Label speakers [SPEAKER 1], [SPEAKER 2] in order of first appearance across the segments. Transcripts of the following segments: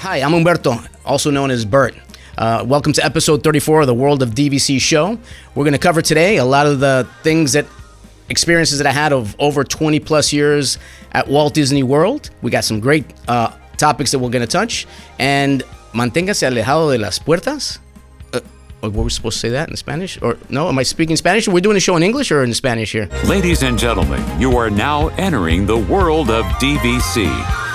[SPEAKER 1] Hi, I'm Humberto, also known as Bert. Uh, welcome to episode 34 of the World of DVC show. We're going to cover today a lot of the things that experiences that I had of over 20 plus years at Walt Disney World. We got some great uh, topics that we're going to touch. And manténgase alejado de las puertas. Uh, were we supposed to say that in Spanish? Or no? Am I speaking Spanish? Are we doing a show in English or in Spanish here?
[SPEAKER 2] Ladies and gentlemen, you are now entering the world of DVC,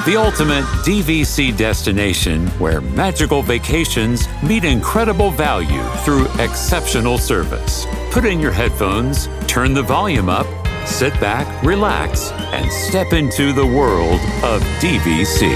[SPEAKER 2] the ultimate DVC destination where magical vacations meet incredible value through exceptional service. Put in your headphones, turn the volume up, sit back, relax, and step into the world of DVC.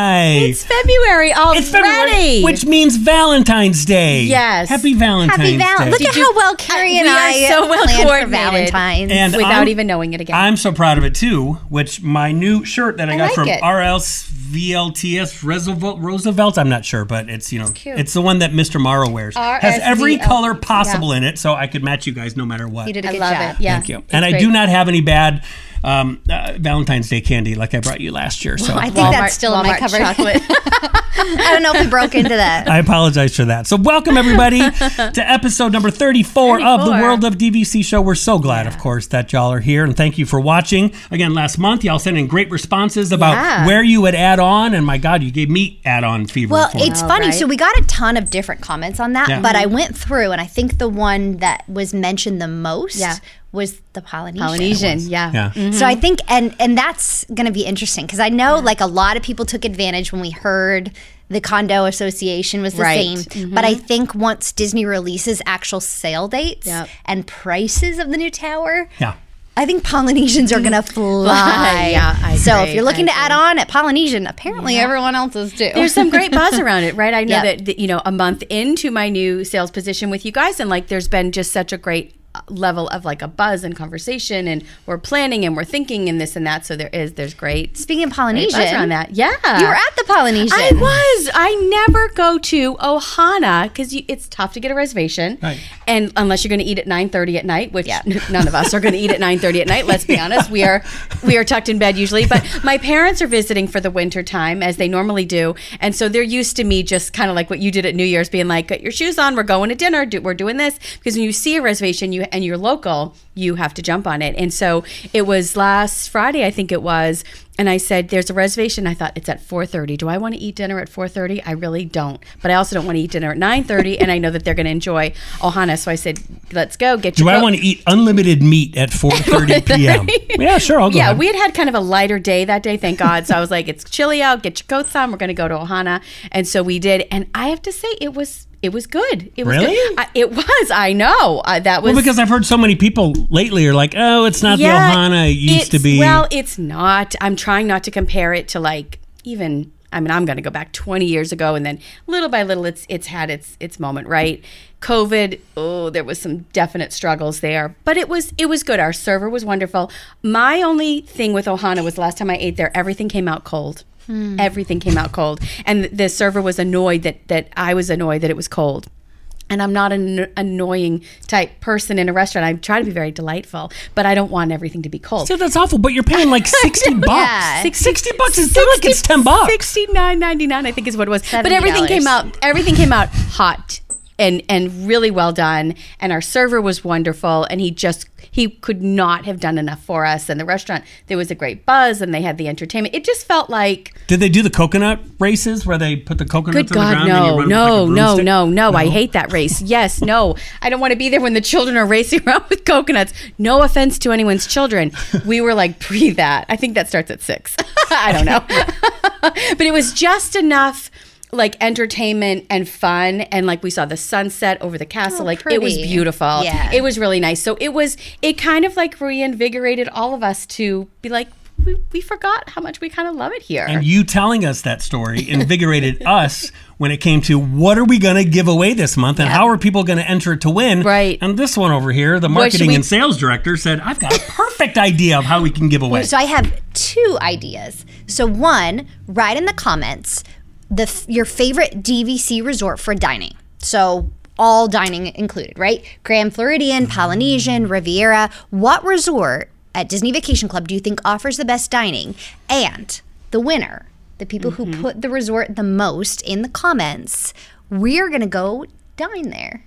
[SPEAKER 3] Hi.
[SPEAKER 4] It's February already.
[SPEAKER 3] It's February, which means Valentine's Day.
[SPEAKER 4] Yes.
[SPEAKER 3] Happy Valentine's
[SPEAKER 5] Happy Val-
[SPEAKER 3] Day.
[SPEAKER 5] Look at how well Carrie and
[SPEAKER 4] we are so well
[SPEAKER 5] planned for
[SPEAKER 4] coordinated.
[SPEAKER 5] Valentine's.
[SPEAKER 3] And
[SPEAKER 4] without
[SPEAKER 3] I'm-
[SPEAKER 4] even knowing it again.
[SPEAKER 3] I'm so proud of it too, which my new shirt that I, got
[SPEAKER 4] like
[SPEAKER 3] from
[SPEAKER 4] it.
[SPEAKER 3] RLS VLTS Roosevelt, Roosevelt, I'm not sure, but it's, you know,
[SPEAKER 4] cute.
[SPEAKER 3] it's the one that Mr. Morrow wears. Has every
[SPEAKER 4] RSVL,
[SPEAKER 3] color possible in it, so I could match you guys no matter what.
[SPEAKER 5] you did a
[SPEAKER 4] I
[SPEAKER 5] good
[SPEAKER 4] love
[SPEAKER 5] job.
[SPEAKER 4] it. Yeah.
[SPEAKER 3] Thank you.
[SPEAKER 4] It's
[SPEAKER 3] And I do not have any bad um, uh, Valentine's Day candy like I brought you last year. So
[SPEAKER 5] I think
[SPEAKER 4] Walmart-
[SPEAKER 5] that's still in my
[SPEAKER 4] Walmart
[SPEAKER 5] cupboard.
[SPEAKER 4] chocolate.
[SPEAKER 5] I don't know if we broke into that.
[SPEAKER 3] I apologize for that. So, welcome everybody to episode number 34, of the World of DVC show. We're so glad, of course, that y'all are here and thank you for watching. Again, last month, y'all sent in great responses about
[SPEAKER 4] Yeah.
[SPEAKER 3] where you would add on. And my God, you gave me add on fever.
[SPEAKER 5] Well,
[SPEAKER 3] for
[SPEAKER 5] it's
[SPEAKER 3] it.
[SPEAKER 5] funny.
[SPEAKER 4] right.
[SPEAKER 5] So we got a ton of different comments on that,
[SPEAKER 3] Yeah.
[SPEAKER 5] but I went through and I think the one that was mentioned the most
[SPEAKER 4] Yeah.
[SPEAKER 5] Was the Polynesian.
[SPEAKER 4] Polynesian. Yeah.
[SPEAKER 3] Yeah.
[SPEAKER 4] Mm-hmm.
[SPEAKER 5] So I think, and and that's going to be interesting because I know like a lot of people took advantage when we heard the condo association was the
[SPEAKER 4] Right.
[SPEAKER 5] same.
[SPEAKER 4] Mm-hmm.
[SPEAKER 5] But I think once Disney releases actual sale dates
[SPEAKER 4] Yep.
[SPEAKER 5] and prices of the new tower,
[SPEAKER 3] Yeah.
[SPEAKER 5] I think Polynesians are gonna fly.
[SPEAKER 4] Yeah, I
[SPEAKER 5] so if you're looking
[SPEAKER 4] I
[SPEAKER 5] to add on at Polynesian, apparently everyone else is too.
[SPEAKER 4] There's some great buzz around it, right? I know
[SPEAKER 5] Yep.
[SPEAKER 4] that, that, you know, a month into my new sales position with you guys, and like there's been just such a great level of like a buzz and conversation, and we're planning and we're thinking and this and that. So there is, there's great,
[SPEAKER 5] Speaking of
[SPEAKER 4] great
[SPEAKER 5] Polynesian,
[SPEAKER 4] buzz around that. Yeah.
[SPEAKER 5] you were at the Polynesian.
[SPEAKER 4] I was. I never go to Ohana because it's tough to get a reservation,
[SPEAKER 3] Right.
[SPEAKER 4] and unless you're going to eat at 9:30 at night, which none of us are going to eat at 9:30 at night. Let's be honest, we are we are tucked in bed usually. But my parents are visiting for the winter time as they normally do, and so they're used to me just kind of like what you did at New Year's, being like, "Get your shoes on, we're going to dinner, do, we're doing this." Because when you see a reservation, you and you're local, you have to jump on it. And so it was last Friday, I think it was. And I said, "There's a reservation." I thought it's at 4:30. Do I want to eat dinner at 4:30? I really don't. But I also don't want to eat dinner at 9:30, and I know that they're going to enjoy Ohana. So I said, "Let's go. Get
[SPEAKER 3] Do
[SPEAKER 4] your."
[SPEAKER 3] I want to eat unlimited meat at 4:30 p.m.? yeah, sure. I'll go.
[SPEAKER 4] Yeah, we had had kind of a lighter day that day, thank God. So I was like, "It's chilly out. Get your coats on. We're going to go to Ohana." And so we did. And I have to say, it was it was good. It was
[SPEAKER 3] Really?
[SPEAKER 4] Good. I, it was. I know. Uh, that was
[SPEAKER 3] Well, because I've heard so many people lately are like, "Oh, it's not the Ohana it used to be."
[SPEAKER 4] Well, it's not. I'm trying not to compare it to like even. I mean, I'm going to go back 20 years ago, and then little by little, it's it's had its its moment, right? COVID. Oh, there was some definite struggles there, but it was it was good. Our server was wonderful. My only thing with Ohana was last time I ate there, everything came out cold. Hmm. Everything came out cold, and the server was annoyed that that I was annoyed that it was cold and I'm not an annoying type person in a restaurant. I try to be very delightful, but I don't want everything to be cold.
[SPEAKER 3] So that's awful, but you're paying like 60 bucks.
[SPEAKER 5] Yeah.
[SPEAKER 3] 60 bucks is still like it's 10 bucks.
[SPEAKER 4] Sixty nine ninety nine, I think, is what it was. But
[SPEAKER 5] $70.
[SPEAKER 4] everything came out. Everything came out hot and and really well done. And our server was wonderful. And he just he could not have done enough for us. And the restaurant there was a great buzz, and they had the entertainment. It just felt like
[SPEAKER 3] Did they do the coconut races where they put the coconuts
[SPEAKER 4] Good
[SPEAKER 3] on the
[SPEAKER 4] God,
[SPEAKER 3] ground and you
[SPEAKER 4] no,
[SPEAKER 3] run
[SPEAKER 4] no,
[SPEAKER 3] like a
[SPEAKER 4] no, no, no, I hate that race. Yes, no. I don't want to be there when the children are racing around with coconuts. No offense to anyone's children. We were like pre that. I think that starts at six. I don't know. but it was just enough like entertainment and fun and like we saw the sunset over the castle
[SPEAKER 5] Oh,
[SPEAKER 4] like it was beautiful
[SPEAKER 5] Yeah.
[SPEAKER 4] it was really nice so it was it kind of like reinvigorated all of us to be like we, we forgot how much we kind of love it here
[SPEAKER 3] And you telling us that story invigorated us when it came to what are we going to give away this month and how are people going to enter it to win.
[SPEAKER 4] Right.
[SPEAKER 3] And this one over here, the marketing
[SPEAKER 4] we-
[SPEAKER 3] and sales director said, I've got a perfect idea of how we can give away.
[SPEAKER 5] So I have two ideas. So one, write in the comments the your favorite DVC resort for dining. So all dining included, right? Grand Floridian, Polynesian, Riviera. What resort at Disney Vacation Club do you think offers the best dining? And the winner, the people who mm-hmm. put the resort the most in the comments, we're going to go dine there.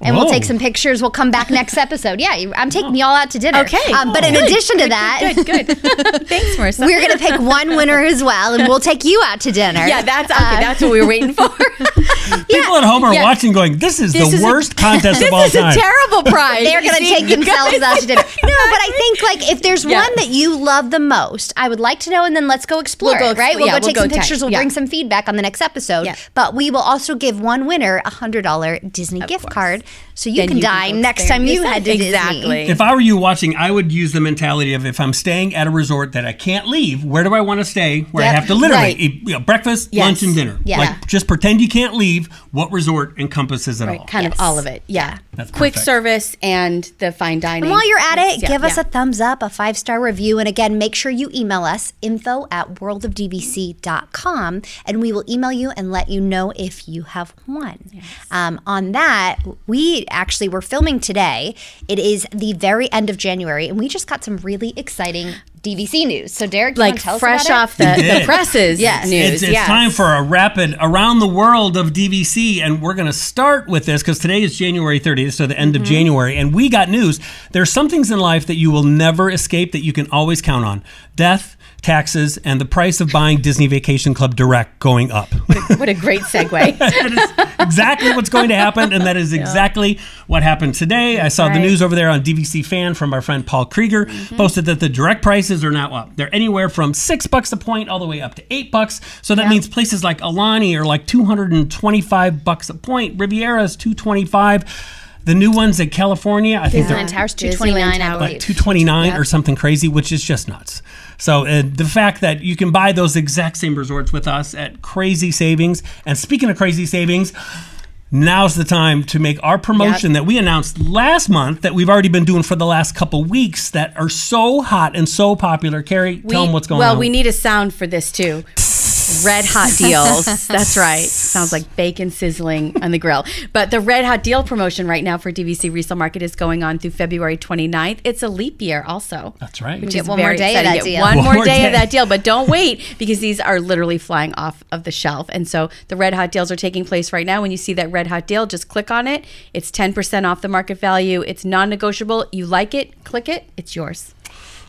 [SPEAKER 5] And we'll take some pictures. We'll come back next episode. Yeah, I'm taking y'all out to dinner.
[SPEAKER 4] Okay.
[SPEAKER 5] Um, but in
[SPEAKER 4] Good,
[SPEAKER 5] addition to that,
[SPEAKER 4] Good, good. Thanks, Marissa.
[SPEAKER 5] we're gonna pick one winner as well, and we'll take you out to dinner.
[SPEAKER 4] yeah, that's okay. that's what we were waiting for.
[SPEAKER 3] People at home are
[SPEAKER 4] Yeah.
[SPEAKER 3] watching, going, "This is
[SPEAKER 4] This
[SPEAKER 3] the
[SPEAKER 4] is a-
[SPEAKER 3] worst contest of all
[SPEAKER 4] is
[SPEAKER 3] time."
[SPEAKER 4] a terrible prize.
[SPEAKER 5] They're gonna
[SPEAKER 4] See,
[SPEAKER 5] take themselves out to dinner. No, but I think like if there's
[SPEAKER 4] Yeah.
[SPEAKER 5] one that you love the most, I would like to know, and then let's go explore
[SPEAKER 4] We'll go
[SPEAKER 5] it, right? We'll
[SPEAKER 4] yeah,
[SPEAKER 5] go
[SPEAKER 4] we'll
[SPEAKER 5] take
[SPEAKER 4] go
[SPEAKER 5] some
[SPEAKER 4] tech.
[SPEAKER 5] pictures. We'll bring some feedback on the next episode. But we will also give one winner a hundred dollar Disney gift
[SPEAKER 4] course.
[SPEAKER 5] card, so you
[SPEAKER 4] Then
[SPEAKER 5] can
[SPEAKER 4] you can
[SPEAKER 5] dine next time you
[SPEAKER 4] Yes,
[SPEAKER 5] head to Disney.
[SPEAKER 4] exactly.
[SPEAKER 3] If I were you watching, I would use the mentality of if I'm staying at a resort that I can't leave, where do I want to stay? Where
[SPEAKER 5] Yep.
[SPEAKER 3] I have to literally
[SPEAKER 4] Right.
[SPEAKER 3] eat you know, breakfast,
[SPEAKER 4] Yes.
[SPEAKER 3] lunch, and dinner.
[SPEAKER 5] Yeah.
[SPEAKER 3] Like just pretend you can't leave. What resort encompasses it all?
[SPEAKER 4] kind
[SPEAKER 5] Yes.
[SPEAKER 4] of all of it. Yeah.
[SPEAKER 3] That's
[SPEAKER 4] Quick
[SPEAKER 3] perfect.
[SPEAKER 4] service and the fine dining.
[SPEAKER 5] And while you're at it,
[SPEAKER 4] Yeah,
[SPEAKER 5] give us
[SPEAKER 4] yeah.
[SPEAKER 5] a thumbs up, a five star review, and again, make sure you email us info at worldofdvc.com and we will email you and let you know if you have won. Um, on that, we actually were filming today. It is the very end of January, and we just got some really exciting DVC news. So, Derek, you
[SPEAKER 4] like
[SPEAKER 5] tell us
[SPEAKER 4] fresh
[SPEAKER 5] about it?
[SPEAKER 4] off the, the presses
[SPEAKER 5] Yes.
[SPEAKER 4] news.
[SPEAKER 3] It's, it's
[SPEAKER 4] yes.
[SPEAKER 3] time for a rapid around the world of DVC, and we're going to start with this because today is January 30th, so the end of mm-hmm. January, and we got news. There's some things in life that you will never escape that you can always count on: death, taxes, and the price of buying Disney Vacation Club Direct going up.
[SPEAKER 4] What a great segue.
[SPEAKER 3] that is exactly what's going to happen, and that is exactly what happened today. I saw the news over there on DVC Fan from our friend Paul Krieger mm-hmm. posted that the direct prices are now up. They're anywhere from six bucks a point all the way up to eight bucks. So that means places like Aulani are like two hundred and twenty-five bucks a point. Riviera is two twenty-five. The new ones in California, I think they're
[SPEAKER 5] Disneyland Tower's 229 I
[SPEAKER 4] Disneyland
[SPEAKER 5] believe.
[SPEAKER 3] like 229 or something crazy which is just nuts so uh, the fact that you can buy those exact same resorts with us at crazy savings and speaking of crazy savings now's the time to make our promotion that we announced last month that we've already been doing for the last couple weeks that are so hot and so popular carrie tell them what's going on?
[SPEAKER 4] well,
[SPEAKER 3] on
[SPEAKER 4] we need a sound for this too. Red hot deals. That's right. Sounds like bacon sizzling on the grill. But the red hot deal promotion right now for DVC resale market is going on through February 29th. It's a leap year also.
[SPEAKER 3] that's right
[SPEAKER 4] Which
[SPEAKER 5] Get
[SPEAKER 4] is
[SPEAKER 5] one more
[SPEAKER 4] very
[SPEAKER 5] day of that deal.
[SPEAKER 4] One,
[SPEAKER 3] One
[SPEAKER 4] more
[SPEAKER 3] more
[SPEAKER 4] day,
[SPEAKER 3] day.
[SPEAKER 4] of that deal, but don't wait because these are literally flying off of the shelf. And so the red hot deals are taking place right now. When you see that red hot deal, just click on it. It's 10% off the market value. It's non-negotiable. You like it, click it, it's yours.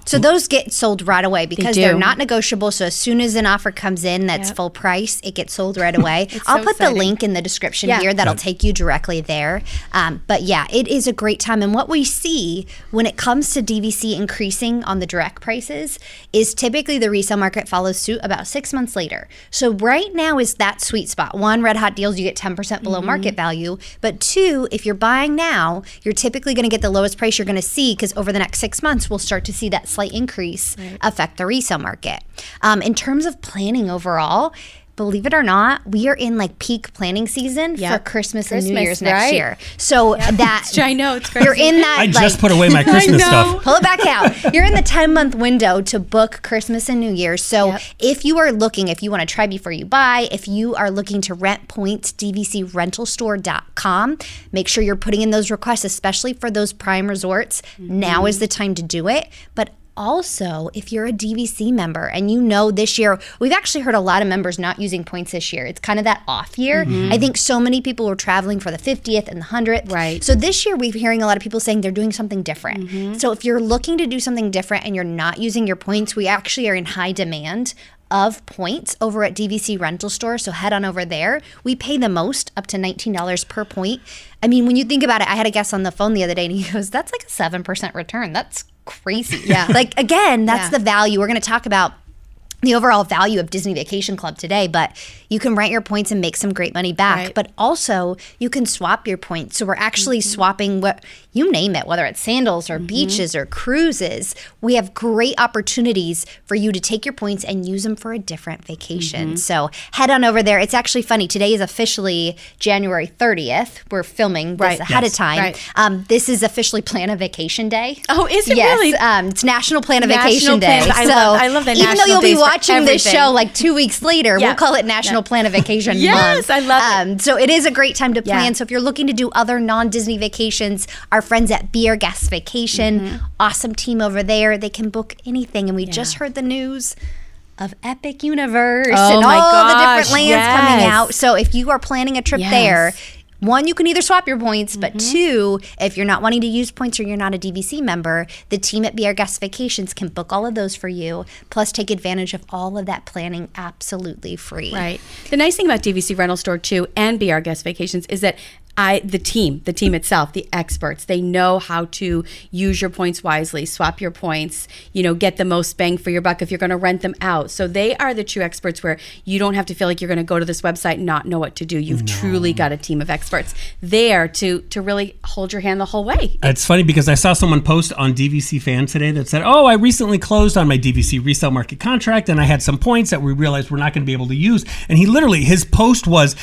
[SPEAKER 5] So those get sold right away because
[SPEAKER 4] do.
[SPEAKER 5] they are not negotiable. So as soon as an offer comes in that's
[SPEAKER 4] Yep.
[SPEAKER 5] full price, it gets sold right away. I'll
[SPEAKER 4] so
[SPEAKER 5] put
[SPEAKER 4] exciting.
[SPEAKER 5] the link in the description
[SPEAKER 4] Yeah.
[SPEAKER 5] here that'll take you directly there. Um, but yeah, it is a great time. And what we see when it comes to DVC increasing on the direct prices is typically the resale market follows suit about six months later. So right now is that sweet spot. One, red hot deals, you get 10% below
[SPEAKER 4] Mm-hmm.
[SPEAKER 5] market value. But two, if you're buying now, you're typically going to get the lowest price you're going to see because over the next six months, we'll start to see that slight increase affect the resale market. Um, in terms of planning overall, believe it or not, we are in like peak planning season
[SPEAKER 4] Yep.
[SPEAKER 5] for Christmas, and New
[SPEAKER 4] Christmas,
[SPEAKER 5] Year's next year. So that
[SPEAKER 4] I know, it's crazy.
[SPEAKER 5] you're in that.
[SPEAKER 3] i
[SPEAKER 5] like,
[SPEAKER 3] just put away my christmas stuff
[SPEAKER 5] Pull it back out. You're in the 10 month window to book Christmas and New Year's. So
[SPEAKER 4] Yep.
[SPEAKER 5] if you are looking, if you want to try before you buy, if you are looking to rent points, dvcrentalstore.com, make sure you're putting in those requests, especially for those prime resorts. Now is the time to do it. But also, if you're a DVC member and you know this year, we've actually heard a lot of members not using points this year. It's kind of that off year. Mm-hmm. I think so many people were traveling for the 50th and the 100th.
[SPEAKER 4] Right.
[SPEAKER 5] So this year, we're hearing a lot of people saying they're doing something different. Mm-hmm. So if you're looking to do something different and you're not using your points, we actually are in high demand of points over at DVC Rental Store. So head on over there. We pay the most, up to $19 per point. I mean, when you think about it, I had a guest on the phone the other day and he goes, that's like a 7% return. That's crazy. Yeah. like, again, that's
[SPEAKER 4] Yeah.
[SPEAKER 5] the value. We're going to talk about the overall value of Disney Vacation Club today, but you can rent your points and make some great money back.
[SPEAKER 4] Right.
[SPEAKER 5] But also, you can swap your points. So we're actually
[SPEAKER 4] Mm-hmm.
[SPEAKER 5] swapping what you name it, whether it's sandals or beaches or cruises, we have great opportunities for you to take your points and use them for a different vacation. So head on over there. It's actually funny. Today is officially January 30th. We're filming this
[SPEAKER 4] Right.
[SPEAKER 5] ahead
[SPEAKER 3] Yes.
[SPEAKER 5] of time.
[SPEAKER 4] Right.
[SPEAKER 5] Um, this is officially Plan a Vacation Day.
[SPEAKER 4] Oh, is it
[SPEAKER 5] yes,
[SPEAKER 4] really?
[SPEAKER 5] Um, it's National Plan a
[SPEAKER 4] National
[SPEAKER 5] Vacation Day.
[SPEAKER 4] Plan- I
[SPEAKER 5] so
[SPEAKER 4] love- I love the
[SPEAKER 5] even though you'll be
[SPEAKER 4] days
[SPEAKER 5] watching this show like two weeks later,
[SPEAKER 4] Yeah.
[SPEAKER 5] we'll call it National Plan a Vacation
[SPEAKER 4] Yes,
[SPEAKER 5] Month.
[SPEAKER 4] I love it.
[SPEAKER 5] Um, so it is a great time to
[SPEAKER 4] Yeah.
[SPEAKER 5] plan. So if you're looking to do other non-Disney vacations, our friends at Beer Vacation,
[SPEAKER 4] Mm-hmm.
[SPEAKER 5] awesome team over there. They can book anything. And we just heard the news of Epic Universe
[SPEAKER 4] Oh
[SPEAKER 5] and all the different lands coming out. So if you are planning a trip
[SPEAKER 4] Yes.
[SPEAKER 5] there, one, you can either swap your points, but
[SPEAKER 4] Mm-hmm.
[SPEAKER 5] two, if you're not wanting to use points or you're not a DVC member, the team at Guest Vacations can book all of those for you, plus take advantage of all of that planning absolutely free.
[SPEAKER 4] Right. The nice thing about DVC Rental Store too, and Guest Vacations, is that I the team, the team itself, the experts, they know how to use your points wisely, swap your points, you know, get the most bang for your buck if you're going to rent them out. So they are the true experts where you don't have to feel like you're going to go to this website and not know what to do. You've truly got a team of experts there to to really hold your hand the whole way.
[SPEAKER 3] It's funny because I saw someone post on DVC Fan today that said, "Oh, I recently closed on my DVC resale market contract, and I had some points that we realized we're not going to be able to use." And he literally his post was.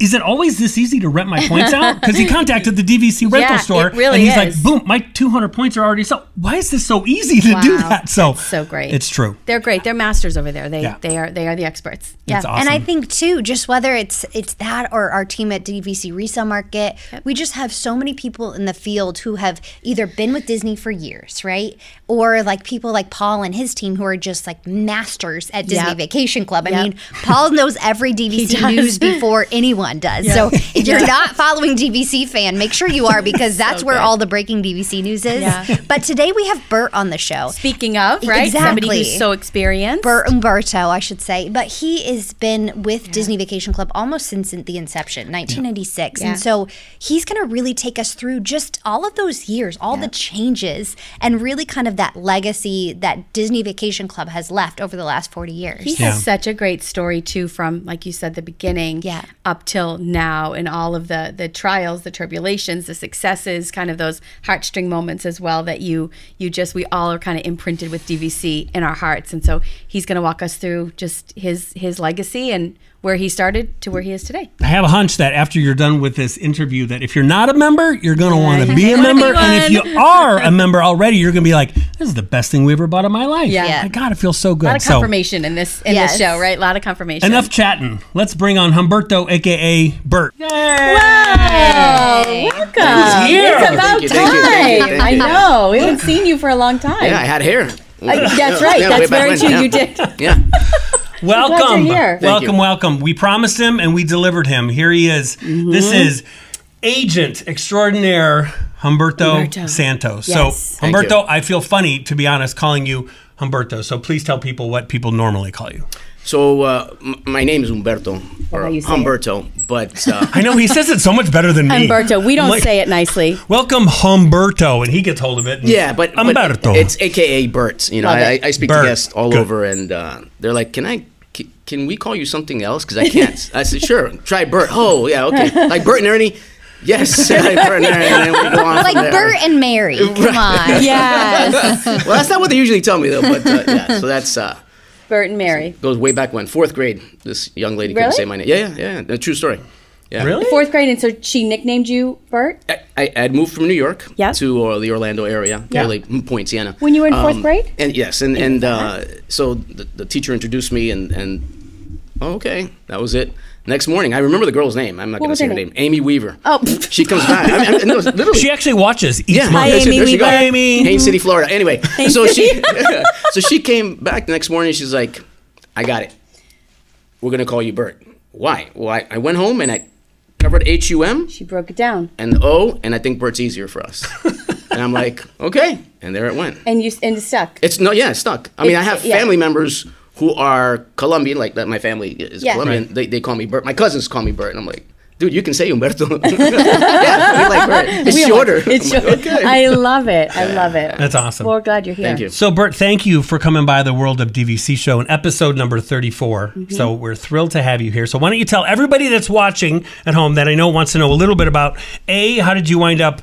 [SPEAKER 3] Is it always this easy to rent my points out? Because he contacted the DVC rental
[SPEAKER 4] Yeah,
[SPEAKER 3] store,
[SPEAKER 4] it really
[SPEAKER 3] and he's
[SPEAKER 4] is.
[SPEAKER 3] like, "Boom, my 200 points are already sold. Why is this so easy to do that?" So
[SPEAKER 4] So great.
[SPEAKER 3] It's true.
[SPEAKER 4] They're great. They're masters over there. They
[SPEAKER 3] Yeah.
[SPEAKER 4] they are they are the experts.
[SPEAKER 5] Yeah,
[SPEAKER 3] It's
[SPEAKER 5] and I think too, just whether it's it's that or our team at DVC Resale Market, we just have so many people in the field who have either been with Disney for years, right, or like people like Paul and his team who are just like masters at Disney
[SPEAKER 4] Yep.
[SPEAKER 5] Vacation Club. I
[SPEAKER 4] Yep.
[SPEAKER 5] mean, Paul knows every DVC news before anyone does. So if you're not following DVC fan, make sure you are because that's where
[SPEAKER 4] good.
[SPEAKER 5] all the breaking DVC news is.
[SPEAKER 4] Yeah.
[SPEAKER 5] But today we have Bert on the show.
[SPEAKER 4] Speaking of, right? Somebody
[SPEAKER 5] Exactly.
[SPEAKER 4] who's so experienced.
[SPEAKER 5] Bert Umberto, I should say, but he has been with Disney Vacation Club almost since the inception, 1996,
[SPEAKER 4] Yeah.
[SPEAKER 5] and so he's going to really take us through just all of those years, all the changes, and really kind of that legacy that Disney Vacation Club has left over the last 40 years.
[SPEAKER 4] He
[SPEAKER 3] Yeah.
[SPEAKER 4] has such a great story too, from like you said, the beginning,
[SPEAKER 5] Yeah.
[SPEAKER 4] up till now, and all of the the trials, the tribulations, the successes, kind of those heartstring moments as well. That you you just we all are kind of imprinted with DVC in our hearts, and so he's going to walk us through just his his legacy and where he started to where he is today.
[SPEAKER 3] I have a hunch that after you're done with this interview, that if you're not a member, you're going to want to be a
[SPEAKER 4] Wanna be
[SPEAKER 3] member, and if you are a member already, you're going to be like, "This is the best thing we ever bought in my life."
[SPEAKER 4] Yeah.
[SPEAKER 5] Yeah.
[SPEAKER 3] my God, it feels so good.
[SPEAKER 4] A lot of
[SPEAKER 3] So
[SPEAKER 4] confirmation in this in
[SPEAKER 5] Yes.
[SPEAKER 4] this show, right? A lot of confirmation.
[SPEAKER 3] enough chatting. Let's bring on Humberto, aka Bert.
[SPEAKER 4] Wow, welcome.
[SPEAKER 3] here.
[SPEAKER 4] It's about
[SPEAKER 1] Thank you, thank you,
[SPEAKER 4] time.
[SPEAKER 1] thank you, thank
[SPEAKER 4] I know. We haven't seen you for a long time.
[SPEAKER 1] Yeah, I had hair.
[SPEAKER 4] Uh, that's right.
[SPEAKER 1] Yeah,
[SPEAKER 4] that's very true.
[SPEAKER 1] yeah.
[SPEAKER 4] You did.
[SPEAKER 1] Yeah.
[SPEAKER 3] Welcome,
[SPEAKER 4] you're here.
[SPEAKER 1] Thank
[SPEAKER 3] welcome,
[SPEAKER 1] you.
[SPEAKER 3] welcome. We promised him and we delivered him. Here he is.
[SPEAKER 4] Mm-hmm.
[SPEAKER 3] This is Agent Extraordinaire Humberto,
[SPEAKER 4] Humberto.
[SPEAKER 3] Santos.
[SPEAKER 4] Yes.
[SPEAKER 3] So, Humberto. I feel funny to be honest calling you Humberto. So please tell people what people normally call you.
[SPEAKER 1] So uh, m- my name is Umberto or
[SPEAKER 4] how it.
[SPEAKER 1] Humberto, but uh,
[SPEAKER 3] I know he says it so much better than me.
[SPEAKER 4] Humberto. We don't
[SPEAKER 3] like,
[SPEAKER 4] say it nicely.
[SPEAKER 3] Welcome, Humberto, and he gets hold of it. and-
[SPEAKER 1] yeah, but, but it's AKA Bert. You know, I. I speak
[SPEAKER 3] Bert.
[SPEAKER 1] to guests all
[SPEAKER 3] Good.
[SPEAKER 1] over, and uh, they're like, "Can I? c- Can we call you something else? Because I can't." I said, "Sure, try Bert." Oh, yeah, okay. Like Bert and Ernie. Yes, like Bert and Ernie. And we go on
[SPEAKER 5] like. Bert and Mary. Come on.
[SPEAKER 4] Yes.
[SPEAKER 1] Well, that's not what they usually tell me though. But uh, yeah, so that's uh,
[SPEAKER 4] Bert and Mary.
[SPEAKER 1] goes way back when fourth grade. This young lady couldn't say my name. Yeah, yeah, yeah. A true story. Yeah.
[SPEAKER 3] really?
[SPEAKER 4] Fourth grade, and so she nicknamed you Bert
[SPEAKER 1] I, I had moved from New York
[SPEAKER 4] Yeah.
[SPEAKER 1] to uh, the Orlando area,
[SPEAKER 4] Yeah.
[SPEAKER 1] really Poinciana. Um,
[SPEAKER 4] When you were in fourth grade?
[SPEAKER 1] And yes, and and uh, so the, the teacher introduced me, and and oh, okay, that was it. Next morning, I remember the girl's name. I'm not going to say
[SPEAKER 4] her
[SPEAKER 1] her
[SPEAKER 4] name?
[SPEAKER 1] name. Amy Weaver.
[SPEAKER 4] Oh.
[SPEAKER 1] she comes back. I mean, I, no, literally.
[SPEAKER 3] She actually watches each
[SPEAKER 1] yeah,
[SPEAKER 3] month.
[SPEAKER 4] Hi,
[SPEAKER 1] there she-
[SPEAKER 4] Amy
[SPEAKER 1] there she
[SPEAKER 4] Weaver.
[SPEAKER 1] goes.
[SPEAKER 3] Amy.
[SPEAKER 1] Haines City, Florida. Anyway, so she so she came back the next morning. She's like, "I got it. We're gonna call you Bert. Why? Well, I, I went home and I covered H U M
[SPEAKER 4] She broke it down,
[SPEAKER 1] and O, and I think Bert's easier for us. and I'm like, okay, and there it went.
[SPEAKER 4] and you and it stuck.
[SPEAKER 1] It's no, yeah, it's stuck. I mean, I
[SPEAKER 4] It's-
[SPEAKER 1] have
[SPEAKER 4] yeah.
[SPEAKER 1] family members who are Colombian, like that. My family is
[SPEAKER 4] Yeah.
[SPEAKER 1] Colombian. They, they call me Bert. My cousins call me Bert, and I'm like, dude, you can say Humberto. yeah, like Bert. It's
[SPEAKER 4] We are-
[SPEAKER 1] shorter.
[SPEAKER 4] It's
[SPEAKER 1] I'm like,
[SPEAKER 4] short. I love it. I love it.
[SPEAKER 3] That's awesome.
[SPEAKER 4] Well, we're glad you're here.
[SPEAKER 1] Thank you.
[SPEAKER 3] So, Bert, thank you for coming by the World of DVC show in episode number 34. Mm-hmm. So, we're thrilled to have you here. So, why don't you tell everybody that's watching at home that I know wants to know a little bit about A, how did you wind up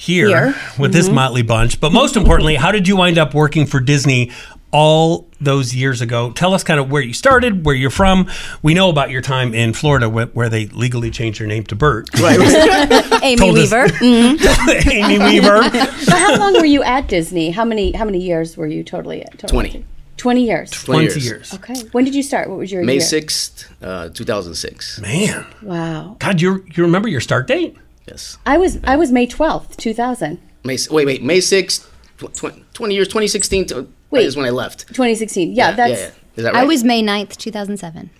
[SPEAKER 3] here,
[SPEAKER 4] Here.
[SPEAKER 3] with this mm-hmm. motley bunch. But most importantly, how did you wind up working for Disney all those years ago? Tell us kind of where you started, where you're from. We know about your time in Florida wh- where they legally changed your name to Bert.
[SPEAKER 1] Right.
[SPEAKER 4] Amy
[SPEAKER 3] Told us-
[SPEAKER 4] Weaver. Mhm.
[SPEAKER 3] Amy Weaver.
[SPEAKER 4] But how long were you at Disney? How many how many years were you totally at? Totally
[SPEAKER 1] 20.
[SPEAKER 4] 20 years.
[SPEAKER 1] 20
[SPEAKER 3] 20
[SPEAKER 1] years.
[SPEAKER 3] years.
[SPEAKER 4] Okay. When did you start? What was your
[SPEAKER 1] May
[SPEAKER 4] year?
[SPEAKER 1] 6th, uh, 2006.
[SPEAKER 3] Man.
[SPEAKER 4] Wow.
[SPEAKER 3] God, you you remember your start date?
[SPEAKER 1] Yes.
[SPEAKER 4] I was I was May 12th, 2000.
[SPEAKER 1] May, wait, wait. May 6th, tw- tw- 20 years, 2016 to,
[SPEAKER 4] Wait.
[SPEAKER 1] is when I left.
[SPEAKER 4] 2016. Yeah, that's
[SPEAKER 1] yeah, yeah. Is that right?
[SPEAKER 5] I was May 9th, 2007.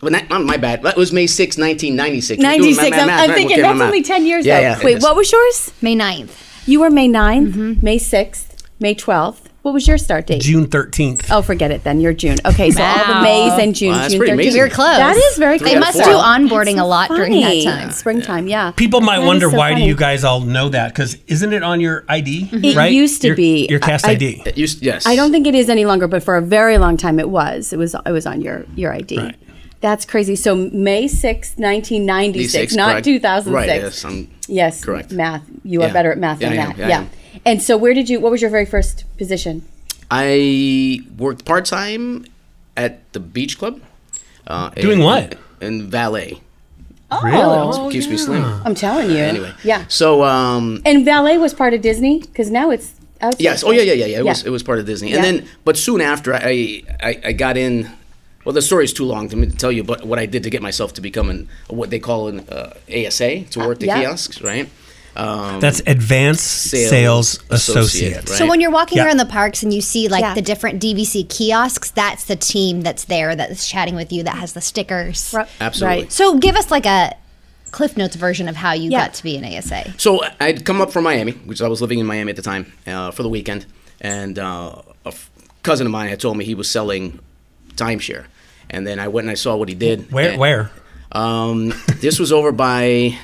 [SPEAKER 1] But not, my, my bad. That was May 6th, 1996. You're doing
[SPEAKER 4] 96. I'm, I'm thinking
[SPEAKER 1] Okay,
[SPEAKER 4] that's only 10 years
[SPEAKER 1] Yeah,
[SPEAKER 4] though.
[SPEAKER 1] yeah,
[SPEAKER 4] Wait, what was yours?
[SPEAKER 5] May 9th.
[SPEAKER 4] You were May 9th, mm-hmm. May 6th, May 12th. What was your start date?
[SPEAKER 3] June 13th.
[SPEAKER 4] Oh, forget it then. You're June. Okay, so all the Mays and June.
[SPEAKER 1] Wow, that's
[SPEAKER 4] June
[SPEAKER 1] pretty
[SPEAKER 4] 13th.
[SPEAKER 1] amazing.
[SPEAKER 5] You're close.
[SPEAKER 4] That is very
[SPEAKER 5] They
[SPEAKER 1] out of
[SPEAKER 5] must
[SPEAKER 1] four.
[SPEAKER 5] do onboarding a lot during that
[SPEAKER 4] Funny.
[SPEAKER 5] time.
[SPEAKER 4] Springtime, yeah.
[SPEAKER 3] People might
[SPEAKER 4] That
[SPEAKER 3] wonder
[SPEAKER 4] so
[SPEAKER 3] why do
[SPEAKER 4] funny.
[SPEAKER 3] you guys all know that? Because isn't it on your ID?
[SPEAKER 4] It
[SPEAKER 3] right?
[SPEAKER 4] used to
[SPEAKER 3] Your-
[SPEAKER 4] be.
[SPEAKER 3] your cast
[SPEAKER 4] I-
[SPEAKER 3] ID.
[SPEAKER 1] It used- yes.
[SPEAKER 4] I don't think it is any longer, but for a very long time it was. It was it was on your your ID.
[SPEAKER 3] Right.
[SPEAKER 4] That's crazy. So May sixth, 1996,
[SPEAKER 1] 96,
[SPEAKER 4] not
[SPEAKER 1] correct.
[SPEAKER 4] 2006.
[SPEAKER 1] Right, yes. I'm,
[SPEAKER 4] Yes,
[SPEAKER 1] Correct.
[SPEAKER 4] Math. You are
[SPEAKER 1] Yeah.
[SPEAKER 4] better at math
[SPEAKER 1] Yeah,
[SPEAKER 4] than
[SPEAKER 1] I am.
[SPEAKER 4] that.
[SPEAKER 1] Yeah, I am.
[SPEAKER 4] And so where did you what was your very first position?
[SPEAKER 1] I worked part time at the beach club. Uh,
[SPEAKER 3] Doing
[SPEAKER 1] in-
[SPEAKER 3] what?
[SPEAKER 1] In valet.
[SPEAKER 3] Really?
[SPEAKER 4] Oh,
[SPEAKER 1] Keeps me slim.
[SPEAKER 4] I'm telling you.
[SPEAKER 1] Anyway.
[SPEAKER 4] Yeah.
[SPEAKER 1] So, um,
[SPEAKER 4] And valet was part of Disney because now it's outside.
[SPEAKER 1] yes. Oh, yeah, yeah, yeah, yeah. It was it was part of Disney. And
[SPEAKER 4] Yeah.
[SPEAKER 1] then, but soon after, I, I I got in. Well, the story's too long to me to tell you, but what I did to get myself to become an what they call an uh, ASA to work the
[SPEAKER 4] yeah.
[SPEAKER 1] kiosks, right? Um,
[SPEAKER 3] That's Advanced Sales, Associate.
[SPEAKER 1] right?
[SPEAKER 5] So when you're walking
[SPEAKER 3] Yeah.
[SPEAKER 5] around the parks and you see like
[SPEAKER 4] Yeah.
[SPEAKER 5] the different DVC kiosks, that's the team that's there that's chatting with you that has the stickers.
[SPEAKER 4] Right.
[SPEAKER 1] Absolutely.
[SPEAKER 4] Right.
[SPEAKER 5] So give us like a Cliff Notes version of how you
[SPEAKER 4] Yeah.
[SPEAKER 5] got to be an ASA.
[SPEAKER 1] So I'd come up from Miami, which I was living in Miami at the time, uh, for the weekend, and uh, a f- cousin of mine had told me he was selling timeshare, and then I went and I saw what he did.
[SPEAKER 3] Where?
[SPEAKER 1] And,
[SPEAKER 3] Where?
[SPEAKER 1] Um, this was over by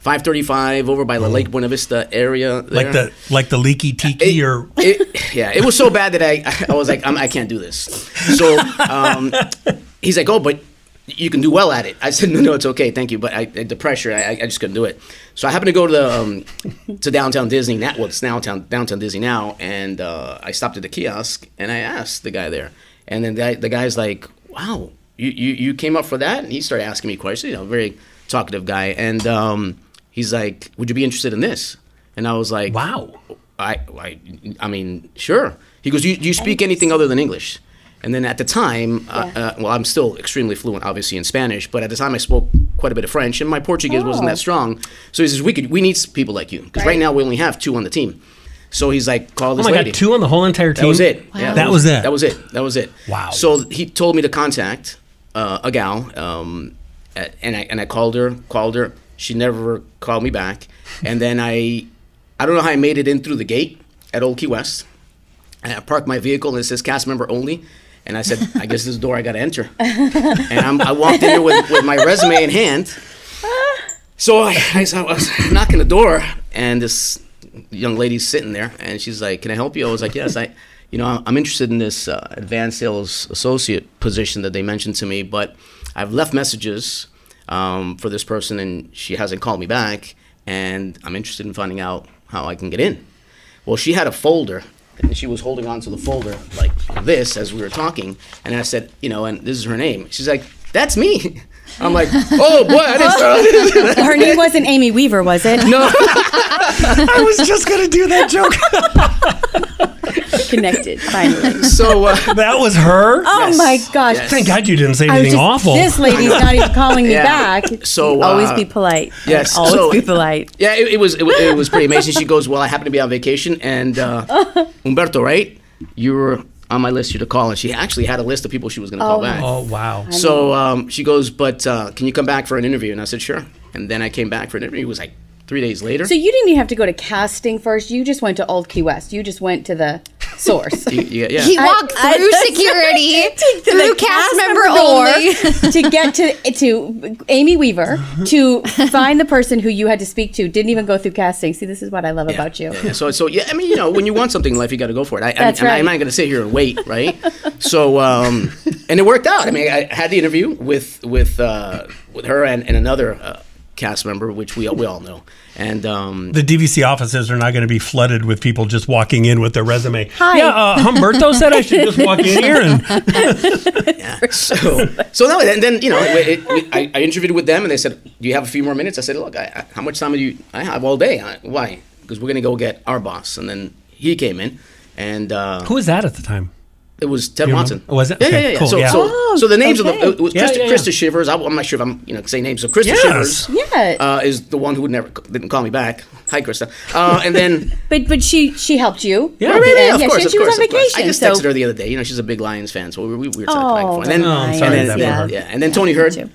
[SPEAKER 1] 535, over by the Lake Buena Vista area. There.
[SPEAKER 3] Like the like the leaky tiki
[SPEAKER 1] It-
[SPEAKER 3] or
[SPEAKER 1] it, yeah, it was so bad that I I was like I'm, I can't do this. So um, he's like, oh, but you can do well at it. I said, no, no, it's okay, thank you. But I, the pressure, I, I just couldn't do it. So I happened to go to the um, to downtown Disney. Now, well, it's now downtown, downtown Disney now, and uh, I stopped at the kiosk and I asked the guy there, and then the, guy- the guy's like, wow, you, you you came up for that? And he started asking me questions. You know, very talkative guy, and um, he's like, would you be interested in this? And I was like,
[SPEAKER 3] wow.
[SPEAKER 1] I, I, I mean, sure. He goes, do you, do you speak anything other than English? And then at the time, uh,
[SPEAKER 4] Yeah.
[SPEAKER 1] uh, well, I'm still extremely fluent, obviously, in Spanish, but at the time I spoke quite a bit of French, and my Portuguese wasn't
[SPEAKER 4] Oh.
[SPEAKER 1] that strong. So he says, we could, we need people like you, because right.
[SPEAKER 4] Right.
[SPEAKER 1] now we only have two on the team. So he's like, call this
[SPEAKER 3] Oh
[SPEAKER 1] this
[SPEAKER 3] my
[SPEAKER 1] lady.
[SPEAKER 3] god, two on the whole entire team.
[SPEAKER 1] That was it. Yeah,
[SPEAKER 3] That was it.
[SPEAKER 1] That was it. That was it.
[SPEAKER 3] Wow.
[SPEAKER 1] So he told me to contact uh, a gal, um, and I and I called her, called her. She never called me back. And then I, I don't know how I made it in through the gate at Old Key West. And I parked my vehicle and it says cast member only. And I said, I guess this is the door I got to enter. and I'm, I walked in there with, with my resume in hand. So I, I, I was knocking the door, and this young lady's sitting there, and she's like, "Can I help you?" I was like, "Yes, I, you know, I'm interested in this uh, advanced sales associate position that they mentioned to me, but I've left messages um, for this person, and she hasn't called me back, and I'm interested in finding out how I can get in." Well, she had a folder, and she was holding on to the folder like this as we were talking, and I said, "You know," and this is her name. She's like, "That's me." I'm like, "Oh boy, I didn't start." I didn't do that."
[SPEAKER 4] Her name wasn't Amy Weaver, was it?
[SPEAKER 1] No.
[SPEAKER 3] I was just gonna do that joke.
[SPEAKER 4] Connected, finally.
[SPEAKER 1] So uh,
[SPEAKER 3] that was her.
[SPEAKER 4] Oh
[SPEAKER 1] Yes.
[SPEAKER 4] my gosh.
[SPEAKER 1] Yes.
[SPEAKER 3] Thank God you didn't say anything
[SPEAKER 4] just-
[SPEAKER 3] awful.
[SPEAKER 4] This lady's not even calling me
[SPEAKER 1] Yeah.
[SPEAKER 4] back.
[SPEAKER 1] So,
[SPEAKER 4] always
[SPEAKER 1] uh,
[SPEAKER 4] be polite.
[SPEAKER 1] yes,
[SPEAKER 4] Always
[SPEAKER 1] so-
[SPEAKER 4] be polite.
[SPEAKER 1] yeah, it, it was it, it was pretty amazing. She goes, "Well, I happen to be on vacation, and uh, Umberto, right? You were on my list here to call." And she actually had a list of people she was going to call
[SPEAKER 4] Oh.
[SPEAKER 1] back.
[SPEAKER 3] oh wow.
[SPEAKER 1] So um, she goes, "But uh, can you come back for an interview?" And I said, "Sure." And then I came back for an interview. It was like three days later.
[SPEAKER 4] So you didn't even have to go to casting first. You just went to Old Key West. You just went to the source.
[SPEAKER 1] You- you- yeah.
[SPEAKER 5] He walked
[SPEAKER 4] I-
[SPEAKER 5] through
[SPEAKER 4] I-
[SPEAKER 5] security,
[SPEAKER 4] to
[SPEAKER 5] through
[SPEAKER 4] the
[SPEAKER 5] cast member
[SPEAKER 4] door
[SPEAKER 5] only.
[SPEAKER 4] to get to to Amy Weaver to find the person who you had to speak to. Didn't even go through casting. See, this is what I love about you.
[SPEAKER 1] Yeah, so, so yeah, I mean, you know, when you want something in life, you got to go for it. I,
[SPEAKER 4] That's
[SPEAKER 1] I, I'm not going to sit here and wait, right? so, um, and it worked out. I mean, I had the interview with with uh, with her and, and another uh, cast member, which we we all know. And um,
[SPEAKER 3] The DVC offices are not going to be flooded with people just walking in with their resume.
[SPEAKER 4] Hi.
[SPEAKER 3] Yeah, uh, Humberto said I should just walk in here and
[SPEAKER 1] so so no, and then you know, it, it, I, I interviewed with them, and they said, "Do you have a few more minutes?" I said, "Look, I, I, how much time do you? I have all day. I, why? Because we're gonna go get our boss." And then he came in, and uh,
[SPEAKER 3] who was that at the time?
[SPEAKER 1] It was Ted
[SPEAKER 3] you
[SPEAKER 1] Watson.
[SPEAKER 3] remember? Oh, was it?
[SPEAKER 1] Yeah,
[SPEAKER 3] Okay,
[SPEAKER 1] yeah, yeah.
[SPEAKER 3] cool,
[SPEAKER 1] So,
[SPEAKER 3] yeah.
[SPEAKER 1] so,
[SPEAKER 4] Oh,
[SPEAKER 1] so the names of the it was
[SPEAKER 3] Yeah,
[SPEAKER 1] Krista,
[SPEAKER 3] yeah, yeah.
[SPEAKER 1] Krista Shivers. I, am not sure if I'm you know say names. So Krista
[SPEAKER 3] Yes.
[SPEAKER 1] Shivers,
[SPEAKER 4] Yeah.
[SPEAKER 1] uh, is the one who never didn't call me back. Hi, Krista. Uh, and then.
[SPEAKER 4] But but she she helped you.
[SPEAKER 3] Yeah.
[SPEAKER 1] Right, right, yeah, of
[SPEAKER 4] yeah,
[SPEAKER 1] course,
[SPEAKER 4] she,
[SPEAKER 1] of
[SPEAKER 4] she
[SPEAKER 1] course,
[SPEAKER 4] was on
[SPEAKER 1] of course.
[SPEAKER 4] vacation.
[SPEAKER 1] I just
[SPEAKER 4] so
[SPEAKER 1] texted her the other day. You know, she's a big Lions fan, so we, we, we were started playing
[SPEAKER 4] Oh,
[SPEAKER 1] for. And then,
[SPEAKER 3] Oh, I'm sorry
[SPEAKER 1] and then,
[SPEAKER 3] for her.
[SPEAKER 1] yeah, and then Tony Hurd.
[SPEAKER 4] too.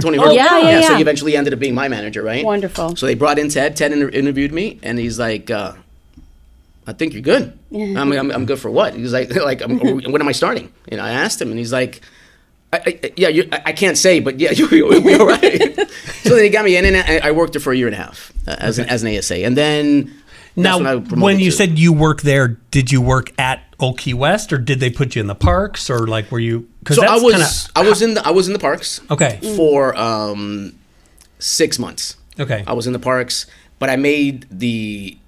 [SPEAKER 1] Tony Hurd.
[SPEAKER 4] yeah, yeah,
[SPEAKER 1] So he eventually ended up being my manager, right?
[SPEAKER 4] Wonderful.
[SPEAKER 1] So they brought in Ted. Ted interviewed me, and he's like, uh, "I think you're good." I mean, I'm, I'm good for what? He's like, "Like, I'm, when am I starting?" You know, I asked him, and he's like. I, I, yeah, you, I I can't say, but yeah, you, you'll be all right. so then he got me in, and I, I worked there for a year and a half uh, as, an, as an ASA. And then
[SPEAKER 3] Now,
[SPEAKER 1] when,
[SPEAKER 3] when, you
[SPEAKER 1] to-
[SPEAKER 3] said you work there, did you work at Old Key West, or did they put you in the parks, or like were you? Because
[SPEAKER 1] so I was I was in the I was in the parks.
[SPEAKER 3] Okay.
[SPEAKER 1] For um, six months.
[SPEAKER 3] Okay.
[SPEAKER 1] I was in the parks, but I made the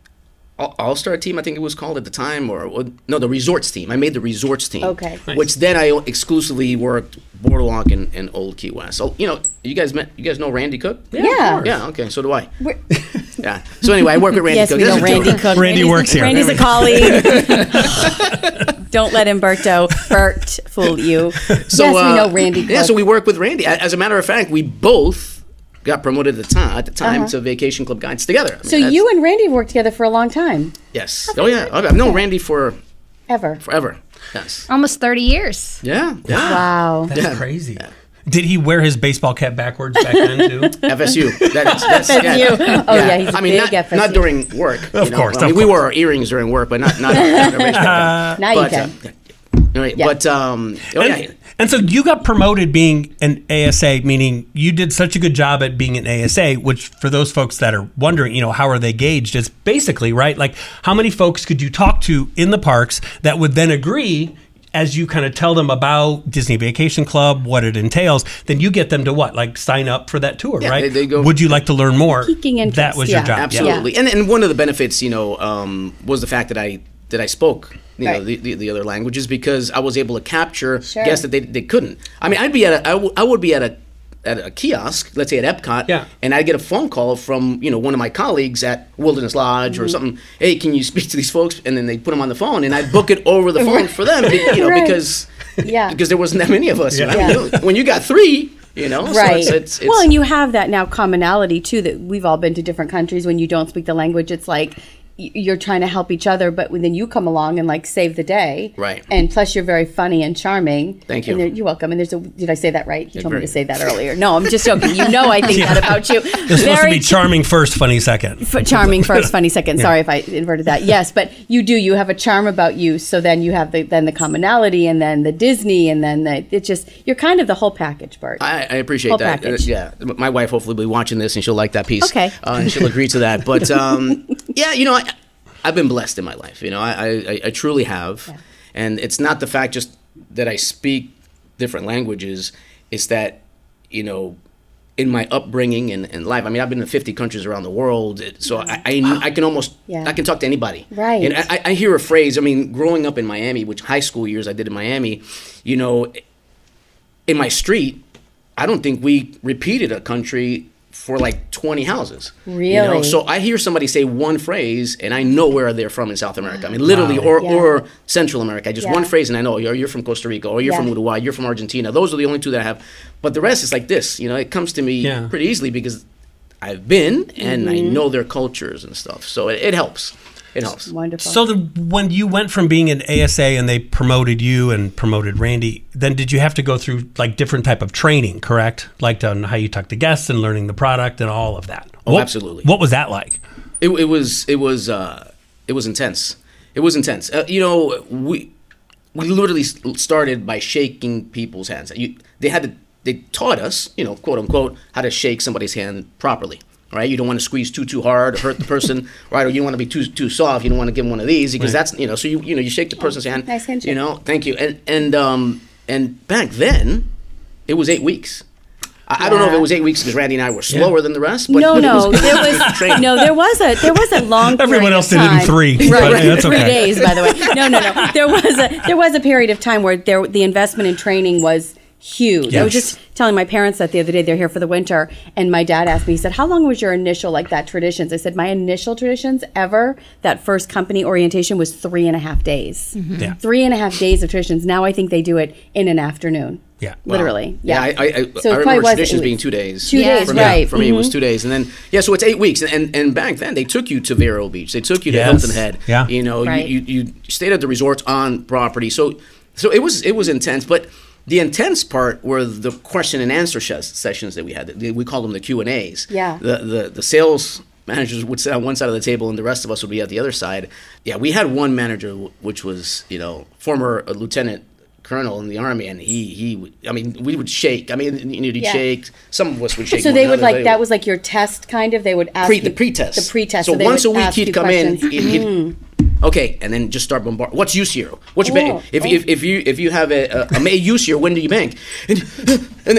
[SPEAKER 1] All Star team. I think it was called at the time, or or- no, the resorts team. I made the resorts team.
[SPEAKER 4] Okay.
[SPEAKER 1] Which then I exclusively worked Boardwalk and, and Old Key West. So you know, you guys met. You guys know Randy Cook?
[SPEAKER 4] Yeah.
[SPEAKER 1] Yeah. Okay. So do I. yeah. So anyway, I work with Randy
[SPEAKER 4] Yes,
[SPEAKER 1] Cook.
[SPEAKER 4] we know
[SPEAKER 1] a joke.
[SPEAKER 4] Randy Cook.
[SPEAKER 3] Randy
[SPEAKER 4] Randy's-
[SPEAKER 3] works here.
[SPEAKER 4] Randy's a colleague. Don't let Umberto Bert fool you.
[SPEAKER 1] So,
[SPEAKER 4] yes, we
[SPEAKER 1] uh,
[SPEAKER 4] know Randy. Cook.
[SPEAKER 1] Yeah, so we work with Randy. As a matter of fact, we both got promoted at the time at the time
[SPEAKER 4] Uh-huh.
[SPEAKER 1] to Vacation Club Guides together. I mean,
[SPEAKER 4] So you and Randy have worked together for a long time,
[SPEAKER 1] yes, oh yeah, I've I've known Randy for
[SPEAKER 4] ever.
[SPEAKER 1] forever. Yes,
[SPEAKER 5] Almost 30 years.
[SPEAKER 1] yeah, yeah.
[SPEAKER 4] Wow.
[SPEAKER 3] That's crazy. Did he wear his baseball cap backwards back then too?
[SPEAKER 1] FSU. That's, that's, yeah.
[SPEAKER 4] Oh, yeah, he's a
[SPEAKER 1] I mean,
[SPEAKER 4] big
[SPEAKER 1] not,
[SPEAKER 4] FSU.
[SPEAKER 1] not during work.
[SPEAKER 3] Of
[SPEAKER 1] you know.
[SPEAKER 3] course,
[SPEAKER 1] I mean,
[SPEAKER 3] of
[SPEAKER 1] we
[SPEAKER 3] course.
[SPEAKER 1] wore our earrings during work, but not not. not a baseball.
[SPEAKER 4] Now you
[SPEAKER 1] but,
[SPEAKER 4] can.
[SPEAKER 1] Uh, all right,
[SPEAKER 4] Yeah.
[SPEAKER 1] but um, oh yeah,
[SPEAKER 3] And, and so you got promoted being an ASA, meaning you did such a good job at being an ASA, which for those folks that are wondering, you know, how are they gauged? It's basically, right? Like how many folks could you talk to in the parks that would then agree as you kind of tell them about Disney Vacation Club, what it entails, then you get them to what? Like sign up for that tour,
[SPEAKER 1] Yeah,
[SPEAKER 3] right?
[SPEAKER 1] they- they go-
[SPEAKER 3] would you like to learn more?
[SPEAKER 4] Piquing interest,
[SPEAKER 3] That was
[SPEAKER 4] yeah.
[SPEAKER 3] your job. yeah.
[SPEAKER 1] Absolutely, and and one of the benefits, you know, um, was the fact that I that I spoke, you know, the, the, the other languages because I was able to capture
[SPEAKER 4] Sure.
[SPEAKER 1] guests that they, they couldn't. I mean, I'd be at a I, w- I would be at a at a kiosk, let's say at Epcot,
[SPEAKER 3] Yeah.
[SPEAKER 1] and I'd get a phone call from you know one of my colleagues at Wilderness Lodge
[SPEAKER 4] Mm-hmm.
[SPEAKER 1] or something. Hey, can you speak to these folks? And then they put them on the phone, and I'd book it over the phone for them, you know,
[SPEAKER 4] Right.
[SPEAKER 1] because
[SPEAKER 4] Yeah.
[SPEAKER 1] because there wasn't that many of us. you know? I mean,
[SPEAKER 4] Yeah.
[SPEAKER 1] you- when you got three, you know, so
[SPEAKER 4] Right.
[SPEAKER 1] it's, it's, it's,
[SPEAKER 4] well, and you have that now commonality too that we've all been to different countries. When you don't speak the language, it's like y- you're trying to help each other, but then you come along and like save the day,
[SPEAKER 1] Right.
[SPEAKER 4] And plus, you're very funny and charming.
[SPEAKER 1] Thank you.
[SPEAKER 4] there- you're welcome. And there's a. Did I say that right? You told me to say that earlier. No, I'm just joking. You know, I think that about you.
[SPEAKER 3] It's supposed to be charming first, funny second.
[SPEAKER 4] F- charming first, funny second. Sorry if I inverted that. Yes, but you do. You have a charm about you. So then you have the then the commonality, and then the Disney, and then the it just you're kind of the whole package, Bert.
[SPEAKER 1] I, I appreciate
[SPEAKER 4] Whole
[SPEAKER 1] that. Uh, yeah, my wife hopefully will be watching this and she'll like that piece.
[SPEAKER 4] Okay.
[SPEAKER 1] uh, and she'll agree to that. But um, yeah, you know, I, I've been blessed in my life. You know, I, I, I truly have, and it's not the fact just that I speak different languages. It's that you know. In my upbringing and, and life, I mean, I've been in 50 countries around the world, so I, I, I can almost,
[SPEAKER 4] Yeah.
[SPEAKER 1] I can talk to anybody.
[SPEAKER 4] Right.
[SPEAKER 1] And I, I hear a phrase. I mean, growing up in Miami, which high school years I did in Miami, you know, in my street, I don't think we repeated a country for like 20 houses. You know?
[SPEAKER 4] Really?
[SPEAKER 1] So I hear somebody say one phrase and I know where they're from in South America. I mean, literally,
[SPEAKER 3] Wow.
[SPEAKER 1] or,
[SPEAKER 4] Yeah.
[SPEAKER 1] or Central America. Just
[SPEAKER 4] Yeah.
[SPEAKER 1] one phrase and I know you're, you're from Costa Rica or you're from Uruguay, you're from Argentina. Those are the only two that I have. But the rest is like this. You know, it comes to me
[SPEAKER 3] Yeah.
[SPEAKER 1] pretty easily because I've been and I
[SPEAKER 4] Mm-hmm.
[SPEAKER 1] know their cultures and stuff. So it, it helps. It helps.
[SPEAKER 4] Wonderful.
[SPEAKER 3] So the, when you went from being an ASA and they promoted you and promoted Randy, then did you have to go through like different type of training, correct? Like on how you talk to guests and learning the product and all of that.
[SPEAKER 1] Oh,
[SPEAKER 3] What-
[SPEAKER 1] absolutely.
[SPEAKER 3] What was that like?
[SPEAKER 1] It, it was it was uh, it was intense. It was intense. Uh, you know, we we literally started by shaking people's hands. You, they had to they taught us, you know, quote unquote, how to shake somebody's hand properly. Right? You don't want to squeeze too too hard, or hurt the person, right? Or you don't want to be too too soft. You don't want to give them one of these because that's you know. So you you know you shake the person's hand.
[SPEAKER 4] Nice handshake.
[SPEAKER 1] You know, thank you. And and um and back then, it was eight weeks. I, I don't know if it was eight weeks because Randy and I were slower than the rest. But
[SPEAKER 4] no,
[SPEAKER 1] but it
[SPEAKER 4] no,
[SPEAKER 1] was,
[SPEAKER 4] there was
[SPEAKER 1] training.
[SPEAKER 4] no, there was a there was a long.
[SPEAKER 3] Everyone
[SPEAKER 4] period
[SPEAKER 3] else
[SPEAKER 4] of
[SPEAKER 3] did it in three,
[SPEAKER 4] right,
[SPEAKER 3] but
[SPEAKER 4] right,
[SPEAKER 3] that's
[SPEAKER 4] three
[SPEAKER 3] okay.
[SPEAKER 4] days, by the way. No, no, no. There was a there was a period of time where there the investment in training was huge. I was just telling my parents that the other day. They're here for the winter, and my dad asked me. He said, "How long was your initial like that traditions?" I said, "My initial traditions ever that first company orientation was three and a half days.
[SPEAKER 3] Yeah.
[SPEAKER 4] Three and a half days of traditions. Now I think they do it in an afternoon.
[SPEAKER 3] Yeah.
[SPEAKER 4] literally.
[SPEAKER 1] Yeah,
[SPEAKER 4] Yeah,
[SPEAKER 1] I, I, I,
[SPEAKER 4] So
[SPEAKER 1] I remember traditions being two days.
[SPEAKER 4] Two
[SPEAKER 5] Yeah.
[SPEAKER 4] days,
[SPEAKER 1] For me,
[SPEAKER 4] right?
[SPEAKER 1] for me, it was
[SPEAKER 4] Mhm.
[SPEAKER 1] two days, and then yeah, so it's eight weeks, and and back then they took you to Vero Beach, they took you to
[SPEAKER 3] Yes.
[SPEAKER 1] Hilton Head.
[SPEAKER 3] Yeah.
[SPEAKER 1] you know,
[SPEAKER 4] Right.
[SPEAKER 1] you, you you stayed at the resorts on property, so so it was it was intense, but. The intense part were the question and answer ses- sessions that we had. We call them the Q and A's.
[SPEAKER 4] Yeah.
[SPEAKER 1] The, the the sales managers would sit on one side of the table, and the rest of us would be at the other side. Yeah, we had one manager, which was you know former uh, lieutenant colonel in the army, and he he. I mean, we would shake. I mean, you know, he'd
[SPEAKER 4] Yeah.
[SPEAKER 1] shake. Some of us would shake.
[SPEAKER 4] So they would like that was like your test kind of. They would ask
[SPEAKER 1] pre,
[SPEAKER 4] you,
[SPEAKER 1] the pre-test.
[SPEAKER 4] The pre-test.
[SPEAKER 1] So,
[SPEAKER 4] they
[SPEAKER 1] once a week he'd come in. He'd, he'd- okay, and then just start bombarding. What's use here? What's your bank?
[SPEAKER 4] Oh,
[SPEAKER 1] If,
[SPEAKER 4] oh.
[SPEAKER 1] if, if you if you have a, a, a May use here, when do you bank? And, and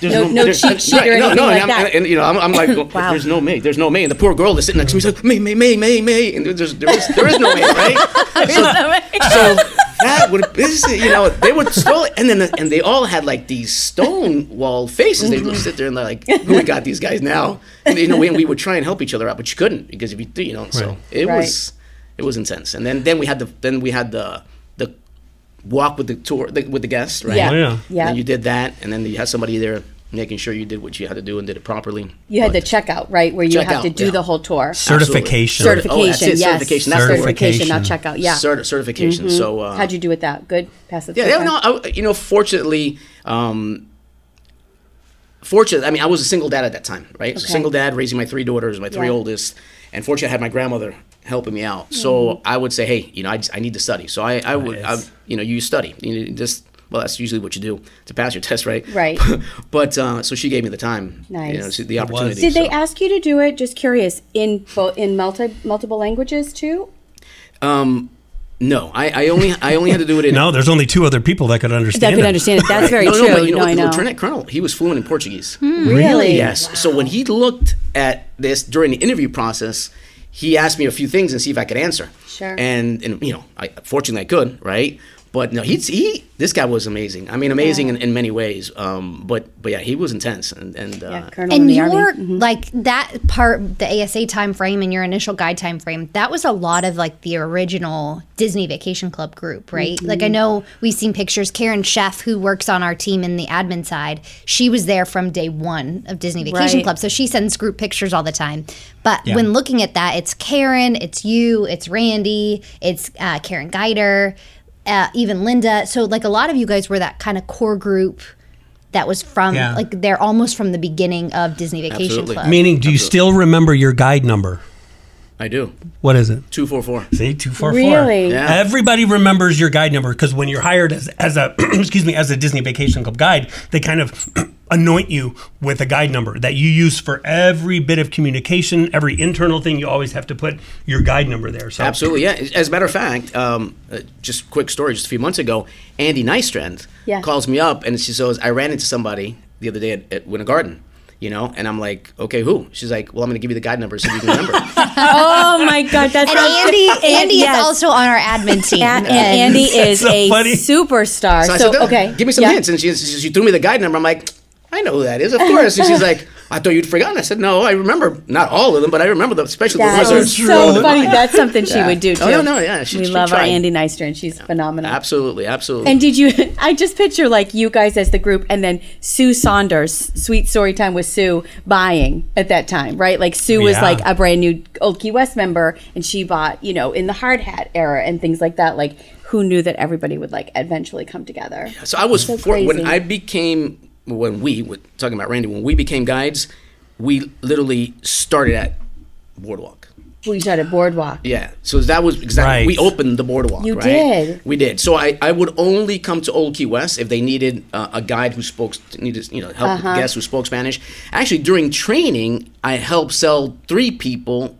[SPEAKER 1] there's
[SPEAKER 4] No- no
[SPEAKER 1] there's-
[SPEAKER 4] cheat sheet or
[SPEAKER 1] no,
[SPEAKER 4] anything
[SPEAKER 1] no,
[SPEAKER 4] like
[SPEAKER 1] and, I'm-
[SPEAKER 4] that.
[SPEAKER 1] and, you know, I'm, I'm like, well,
[SPEAKER 4] Wow.
[SPEAKER 1] there's no May, there's no May, and the poor girl is sitting next to me. She's like, May, May, May, May, May, and there's, there is there is no May, right? so, so that would this you know they would still and then and they all had like these stone wall faces. They would mm-hmm. sit there and they're like, "Who we got these guys now?" And you know, we, we would try and help each other out, but you couldn't because if you you know, so it
[SPEAKER 4] Right.
[SPEAKER 1] was it was intense. And then then we had the then we had the the walk with the tour the, with the guests, right?
[SPEAKER 4] Yeah.
[SPEAKER 3] Oh, yeah.
[SPEAKER 4] Yeah.
[SPEAKER 1] And you did that, and then you had somebody there making sure you did what you had to do and did it properly.
[SPEAKER 4] You had the checkout, right, where you
[SPEAKER 1] Checkout,
[SPEAKER 4] have to do
[SPEAKER 1] yeah.
[SPEAKER 4] the whole tour.
[SPEAKER 3] Certification.
[SPEAKER 4] Certification,
[SPEAKER 1] Oh, that's it,
[SPEAKER 4] yes.
[SPEAKER 1] certification, that's the word.
[SPEAKER 4] certification, not checkout. Yeah.
[SPEAKER 1] Cert- certification. So uh,
[SPEAKER 4] How'd you do with that? Good. Pass it.
[SPEAKER 1] Yeah, yeah, no, I, you know, fortunately, um, fortunately, I mean, I was a single dad at that time, right? So
[SPEAKER 4] Okay.
[SPEAKER 1] single dad, raising my three daughters, my three
[SPEAKER 4] Yeah.
[SPEAKER 1] oldest, and fortunately, I had my grandmother helping me out. So
[SPEAKER 4] Mm-hmm.
[SPEAKER 1] I would say, hey, you know, I, just- I need to study. So I, I would, I, you know, you study. You know, just well, that's usually what you do to pass your test, right?
[SPEAKER 4] Right.
[SPEAKER 1] but uh, so she gave me the time, you know,
[SPEAKER 4] Nice.
[SPEAKER 1] the opportunity.
[SPEAKER 4] Did they ask you to do it? Just curious. In in multi multiple languages too.
[SPEAKER 1] Um, no, I, I only I only had to do it in
[SPEAKER 3] No, there's only two other people that could understand.
[SPEAKER 4] That could
[SPEAKER 3] it.
[SPEAKER 4] understand it. That's very
[SPEAKER 1] no,
[SPEAKER 4] true.
[SPEAKER 1] no, but you know,
[SPEAKER 4] no, I
[SPEAKER 1] what,
[SPEAKER 4] know.
[SPEAKER 1] Lieutenant Colonel, he was fluent in Portuguese.
[SPEAKER 4] Really?
[SPEAKER 1] Yes. So when he looked at this during the interview process, he asked me a few things and see if I could answer.
[SPEAKER 4] Sure.
[SPEAKER 1] And and you know, I fortunately I could, right? But no, he's he. This guy was amazing. I mean, amazing in, in many ways. Um, but but yeah, he was intense and and uh,
[SPEAKER 4] Yeah, Colonel in
[SPEAKER 5] and
[SPEAKER 4] the
[SPEAKER 5] your.
[SPEAKER 4] Mm-hmm.
[SPEAKER 5] like that part the asa time frame and your initial guide time frame that was a lot of like the original disney vacation club group right like
[SPEAKER 4] Mm-hmm.
[SPEAKER 5] i know we've seen pictures karen chef who works on our team in the admin side she was there from day one of disney vacation
[SPEAKER 4] Right.
[SPEAKER 5] club so she sends group pictures all the time but
[SPEAKER 3] Yeah.
[SPEAKER 5] when looking at that it's karen it's you it's randy it's uh, karen geider uh, even linda so like a lot of you guys were that kind of core group that was from
[SPEAKER 3] Yeah.
[SPEAKER 5] like they're almost from the beginning of Disney Vacation
[SPEAKER 1] Absolutely.
[SPEAKER 5] Club.
[SPEAKER 3] Meaning, do you still remember your guide number?
[SPEAKER 1] I do
[SPEAKER 3] What is it?
[SPEAKER 1] two four four.
[SPEAKER 3] See, two four four.
[SPEAKER 4] Really?
[SPEAKER 1] Yeah.
[SPEAKER 3] Everybody remembers your guide number because when you're hired as, as a excuse me as a Disney Vacation Club guide, they kind of anoint you with a guide number that you use for every bit of communication, every internal thing. You always have to put your guide number there. So
[SPEAKER 1] Absolutely, yeah. As a matter of fact, um, uh, just quick story. Just a few months ago, Andy Nystrand
[SPEAKER 4] Yeah.
[SPEAKER 1] calls me up and she says, "I ran into somebody the other day at, at Winter Garden." You know, and I'm like, okay, who? She's like, well, I'm going to give you the guide number so you can remember.
[SPEAKER 4] Oh my God, that's
[SPEAKER 5] and Andy, Andy
[SPEAKER 4] yes.
[SPEAKER 5] is also on our admin team.
[SPEAKER 4] A- and Andy is
[SPEAKER 3] so
[SPEAKER 4] a
[SPEAKER 3] funny.
[SPEAKER 4] superstar.
[SPEAKER 1] So
[SPEAKER 4] So,
[SPEAKER 1] said,
[SPEAKER 4] okay,
[SPEAKER 1] give me some
[SPEAKER 4] yeah.
[SPEAKER 1] hints. And she, she, she threw me the guide number. I'm like, I know who that is, of course. And she's like, I thought you'd forgotten. I said, no, I remember not all of them, but I remember the, especially the
[SPEAKER 4] That
[SPEAKER 1] ones that
[SPEAKER 4] is
[SPEAKER 1] are
[SPEAKER 4] so funny. That's something she would do too.
[SPEAKER 1] Oh, no, no, yeah, she-
[SPEAKER 4] we
[SPEAKER 1] she
[SPEAKER 4] love our
[SPEAKER 1] tried.
[SPEAKER 4] Andy Nystrom. She's phenomenal.
[SPEAKER 1] Absolutely, absolutely.
[SPEAKER 4] And did you? I just picture like you guys as the group, and then Sue Saunders, Sweet Story Time with Sue, buying at that time, right? Like Sue was
[SPEAKER 3] Yeah.
[SPEAKER 4] like a brand new Old Key West member, and she bought, you know, in the hard hat era and things like that. Like, who knew that everybody would like eventually come together?
[SPEAKER 1] So I was
[SPEAKER 4] So
[SPEAKER 1] for, when. I became when we were talking about Randy when we became guides, we literally started at Boardwalk.
[SPEAKER 4] We started Boardwalk.
[SPEAKER 1] Yeah, so that was exactly
[SPEAKER 3] Right.
[SPEAKER 1] we opened the boardwalk.
[SPEAKER 4] You
[SPEAKER 1] right?
[SPEAKER 4] did.
[SPEAKER 1] We did. So I, I would only come to Old Key West if they needed uh, a guide who spoke needed you know help
[SPEAKER 4] Uh-huh.
[SPEAKER 1] guests who spoke Spanish. Actually, during training, I helped sell three people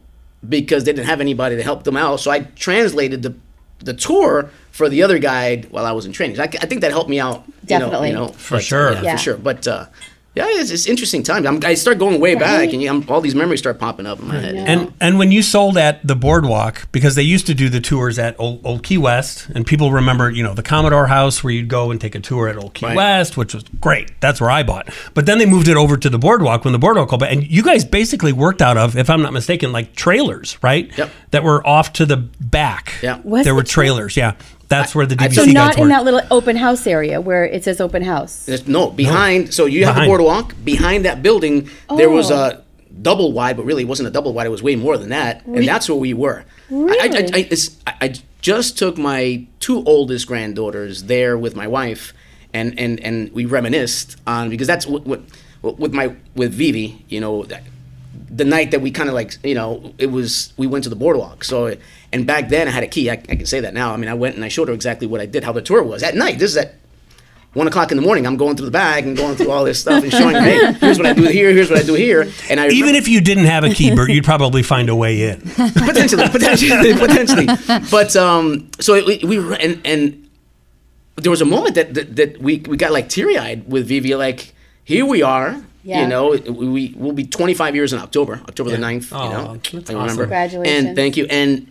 [SPEAKER 1] because they didn't have anybody to help them out. So I translated the the tour for the other guide while I was in training. I, I think that helped me out. you know-
[SPEAKER 4] Definitely.
[SPEAKER 1] you know,
[SPEAKER 3] For
[SPEAKER 1] but,
[SPEAKER 3] sure.
[SPEAKER 1] yeah,
[SPEAKER 4] Yeah.
[SPEAKER 1] for sure. But uh, Yeah, it's, it's interesting time. I'm, I start going way back, and yeah, I'm, all these memories start popping up in my head.
[SPEAKER 3] And and when you sold at the boardwalk, because they used to do the tours at Old, Old Key West, and people remember, you know, the Commodore House where you'd go and take a tour at Old Key
[SPEAKER 1] Right.
[SPEAKER 3] West, which was great. That's where I bought. But then they moved it over to the boardwalk when the boardwalk opened, and you guys basically worked out of, if I'm not mistaken, like trailers, right?
[SPEAKER 1] Yep.
[SPEAKER 3] That were off to the back.
[SPEAKER 1] Yeah.
[SPEAKER 4] Was
[SPEAKER 3] there
[SPEAKER 4] the
[SPEAKER 3] were
[SPEAKER 4] tra-
[SPEAKER 3] trailers. Yeah, that's where the
[SPEAKER 1] I-
[SPEAKER 3] DVC
[SPEAKER 1] So
[SPEAKER 4] So not in that little open house area where it says open house.
[SPEAKER 1] There's- no, behind. So you have the
[SPEAKER 3] Behind.
[SPEAKER 1] boardwalk. Behind that building, there was
[SPEAKER 4] Oh.
[SPEAKER 1] a double wide, but really it wasn't a double wide. It was way more than that, and that's where we were. I, I,
[SPEAKER 4] Really?
[SPEAKER 1] I, I, it's, I, I just took my two oldest granddaughters there with my wife, and and and we reminisced on because that's what, what what- with my with Vivi, you know. that- The night that we kind of like, you know, it was we went to the boardwalk. So, and back then I had a key. I, I can say that now. I mean, I went and I showed her exactly what I did, how the tour was at night. This is at one o'clock in the morning, I'm going through the bag and going through all this stuff and showing, hey, here's what I do here, here's what I do here, and I
[SPEAKER 3] Even if you didn't have a key, Bert, you'd probably find a way in.
[SPEAKER 1] potentially, potentially, potentially, but um, so it, we were and and there was a moment that that, that we we got like teary eyed with Vivi, like here we are.
[SPEAKER 4] Yeah.
[SPEAKER 1] You know, we will be 25 years in October, October the 9th.
[SPEAKER 3] Oh,
[SPEAKER 1] you know,
[SPEAKER 3] that's
[SPEAKER 1] I
[SPEAKER 3] awesome.
[SPEAKER 1] remember.
[SPEAKER 4] Congratulations.
[SPEAKER 1] And thank you. And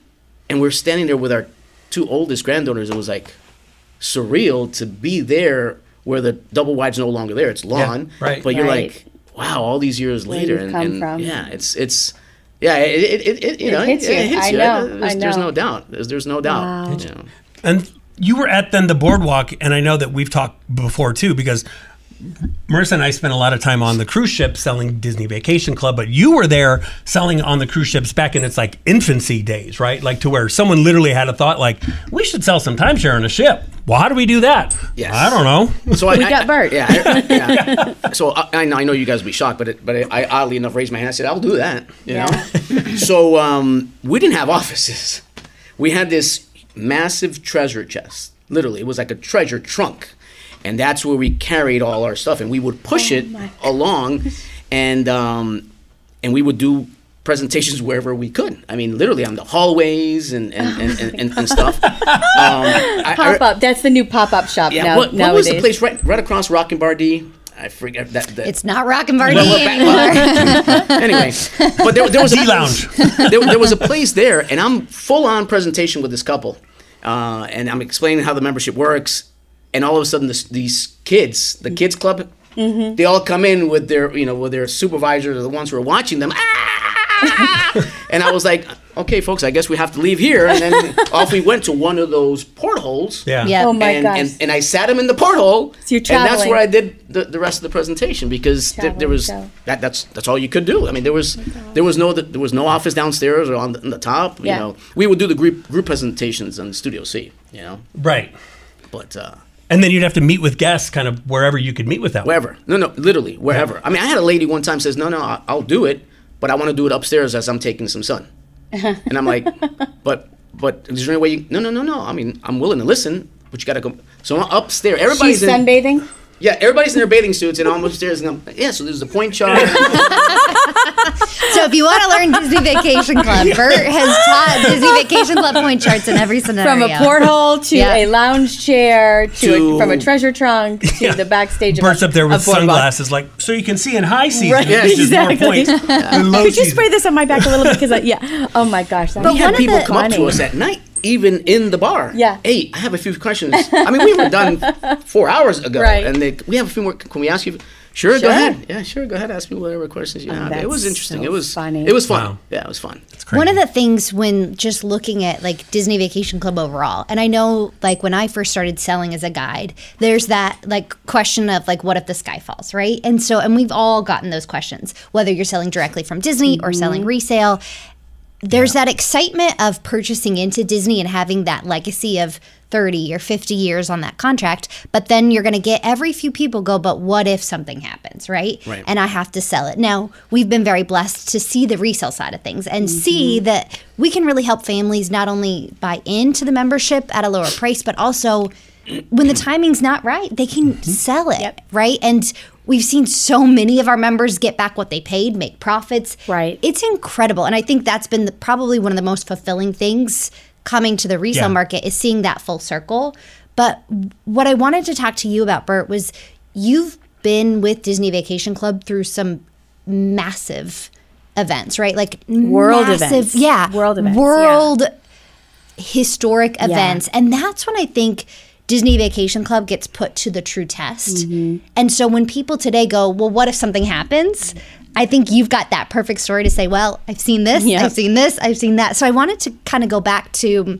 [SPEAKER 1] and we're standing there with our two oldest granddaughters. It was like surreal to be there where the double wide's no longer there. It's lawn,
[SPEAKER 3] right.
[SPEAKER 1] But you're
[SPEAKER 4] Right.
[SPEAKER 1] like, wow, all these years later,
[SPEAKER 4] you've
[SPEAKER 1] and,
[SPEAKER 4] come
[SPEAKER 1] and
[SPEAKER 4] from.
[SPEAKER 1] yeah, it's it's yeah, it it, it, it you
[SPEAKER 4] It
[SPEAKER 1] know
[SPEAKER 4] hits you. I
[SPEAKER 1] you.
[SPEAKER 4] know,
[SPEAKER 1] There's,
[SPEAKER 4] I
[SPEAKER 1] there's no doubt. There's, there's no doubt.
[SPEAKER 4] Wow.
[SPEAKER 1] you know.
[SPEAKER 3] And you were at then the boardwalk, and I know that we've talked before too, because Marissa and I spent a lot of time on the cruise ship selling Disney Vacation Club, but you were there selling on the cruise ships back in its like infancy days, right? Like to where someone literally had a thought like, we should sell some timeshare on a ship. Well, how do we do that?
[SPEAKER 1] Yes.
[SPEAKER 3] I don't know.
[SPEAKER 1] So I,
[SPEAKER 4] We
[SPEAKER 1] I-
[SPEAKER 4] got Bert.
[SPEAKER 1] Yeah, I- yeah. So I, I know I know you guys will be shocked, but it, but I oddly enough raised my hand. I said, "I'll do that." You
[SPEAKER 4] Yeah.
[SPEAKER 1] know. so um, we didn't have offices. We had this massive treasure chest. Literally, it was like a treasure trunk, and that's where we carried all our stuff. And we would push
[SPEAKER 4] Oh
[SPEAKER 1] it along, and um, and we would do presentations wherever we could. I mean, literally on the hallways and and, and, and, and, and stuff. Um, I- I-
[SPEAKER 4] Pop up. That's the new pop up shop
[SPEAKER 1] yeah,
[SPEAKER 4] now.
[SPEAKER 1] what, what was the place right right across Rockin' Bar D? I forget that. that
[SPEAKER 5] It's not Rock and Party
[SPEAKER 1] well, well,
[SPEAKER 5] anymore.
[SPEAKER 1] anyway, but there, there was a
[SPEAKER 3] D-Lounge.
[SPEAKER 1] there, there was a place there, and I'm full on presentation with this couple, uh, and I'm explaining how the membership works, and all of a sudden this, these kids, the kids club,
[SPEAKER 4] Mm-hmm.
[SPEAKER 1] they all come in with their you know with their supervisors or the ones who are watching them. "Ah!" and I was like, okay, folks, I guess we have to leave here, and then off we went to one of those portholes.
[SPEAKER 3] Yeah.
[SPEAKER 5] Yeah.
[SPEAKER 4] Oh my
[SPEAKER 1] and,
[SPEAKER 4] gosh.
[SPEAKER 1] And, and I sat him in the porthole,
[SPEAKER 4] So you're
[SPEAKER 1] and that's where I did the, the rest of the presentation because there, there was
[SPEAKER 4] show.
[SPEAKER 1] that that's that's all you could do. I mean, there was there was no there was no office downstairs or on the, on the top. You
[SPEAKER 4] Yeah.
[SPEAKER 1] know, we would do the group group presentations on Studio Sea. You know,
[SPEAKER 3] Right.
[SPEAKER 1] but uh,
[SPEAKER 3] And then you'd have to meet with guests kind of wherever you could meet with them.
[SPEAKER 1] wherever, no, no, literally wherever. I mean, I had a lady one time says, "No, no, I- I'll do it, but I want to do it upstairs as I'm taking some sun." and I'm like, "But, but is there any way you?" No, no, no, no. I mean, I'm willing to listen, but you got to go. So I'm upstairs. Everybody's
[SPEAKER 4] She's
[SPEAKER 1] in,
[SPEAKER 4] sunbathing.
[SPEAKER 1] Yeah, everybody's in their bathing suits, and I'm upstairs, and I'm yeah. So there's the point chart.
[SPEAKER 5] So if you want to learn Disney Vacation Club, Bert has taught Disney Vacation Club point charts in every scenario.
[SPEAKER 4] From a porthole to
[SPEAKER 5] Yeah.
[SPEAKER 4] a lounge chair to,
[SPEAKER 1] To-
[SPEAKER 4] a, from a treasure trunk to the backstage.
[SPEAKER 3] Bursts
[SPEAKER 4] of
[SPEAKER 3] up there with
[SPEAKER 4] a boardwalk.
[SPEAKER 3] sunglasses, like so you can see in high season.
[SPEAKER 4] Right,
[SPEAKER 3] which is more
[SPEAKER 4] exactly.
[SPEAKER 3] points than
[SPEAKER 4] Could you spray this on my back a little bit? Because I, yeah. Oh my gosh. That
[SPEAKER 5] But
[SPEAKER 1] we
[SPEAKER 5] one
[SPEAKER 1] had
[SPEAKER 5] of
[SPEAKER 1] people
[SPEAKER 5] the-
[SPEAKER 1] come up to
[SPEAKER 4] Funny.
[SPEAKER 1] us at night, even in the bar.
[SPEAKER 4] Yeah.
[SPEAKER 1] Hey, I have a few questions. I mean, we were done four hours ago,
[SPEAKER 4] Right.
[SPEAKER 1] and they, we have a few more. Can we ask you? Sure,
[SPEAKER 4] Sure.
[SPEAKER 1] go ahead. Yeah, sure, go ahead. Ask me whatever questions you oh, have. It was interesting.
[SPEAKER 4] so
[SPEAKER 1] it was
[SPEAKER 4] funny.
[SPEAKER 1] It was fun.
[SPEAKER 3] Wow.
[SPEAKER 1] Yeah, it was fun.
[SPEAKER 5] One of the things when just looking at like Disney Vacation Club overall, and I know like when I first started selling as a guide, there's that like question of like, what if the sky falls, right? And so, and we've all gotten those questions, whether you're selling directly from Disney or mm-hmm. selling resale. There's that excitement of purchasing into Disney and having that legacy of 30 or 50 years on that contract. But then you're going to get every few people go, but what if something happens, right?
[SPEAKER 1] Right.
[SPEAKER 5] And I have to sell it. Now, we've been very blessed to see the resale side of things and mm-hmm. see that we can really help families not only buy into the membership at a lower price, but also when the timing's not right, they can mm-hmm. sell it,
[SPEAKER 4] Yep.
[SPEAKER 5] right? And we've seen so many of our members get back what they paid, make profits.
[SPEAKER 4] Right.
[SPEAKER 5] It's incredible. And I think that's been the, probably one of the most fulfilling things coming to the resale
[SPEAKER 3] Yeah.
[SPEAKER 5] market is seeing that full circle. But what I wanted to talk to you about, Bert, was you've been with Disney Vacation Club through some massive events, right? Like
[SPEAKER 4] World
[SPEAKER 5] massive,
[SPEAKER 4] events.
[SPEAKER 5] yeah,
[SPEAKER 4] World events,
[SPEAKER 5] world historic events, and that's when I think. Disney Vacation Club gets put to the true test.
[SPEAKER 4] Mm-hmm.
[SPEAKER 5] And so when people today go, well, what if something happens? I think you've got that perfect story to say, well, I've seen this,
[SPEAKER 4] Yep.
[SPEAKER 5] I've seen this, I've seen that. So I wanted to kind of go back to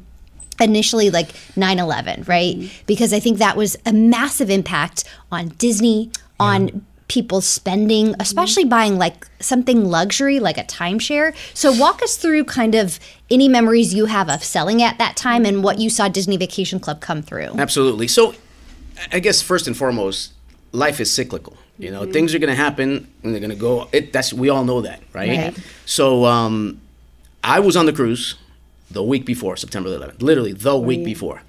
[SPEAKER 5] initially like 9-11 right because i think that was a massive impact on disney on people spending especially buying like something luxury like a timeshare so walk us through kind of any memories you have of selling at that time and what you saw disney vacation club come through
[SPEAKER 1] Absolutely. So, I guess first and foremost, life is cyclical. You know, things are going to happen and they're going to go. It, that's we all know that, right?
[SPEAKER 4] Right.
[SPEAKER 1] So, um, I was on the cruise the week before September 11th, literally the week before.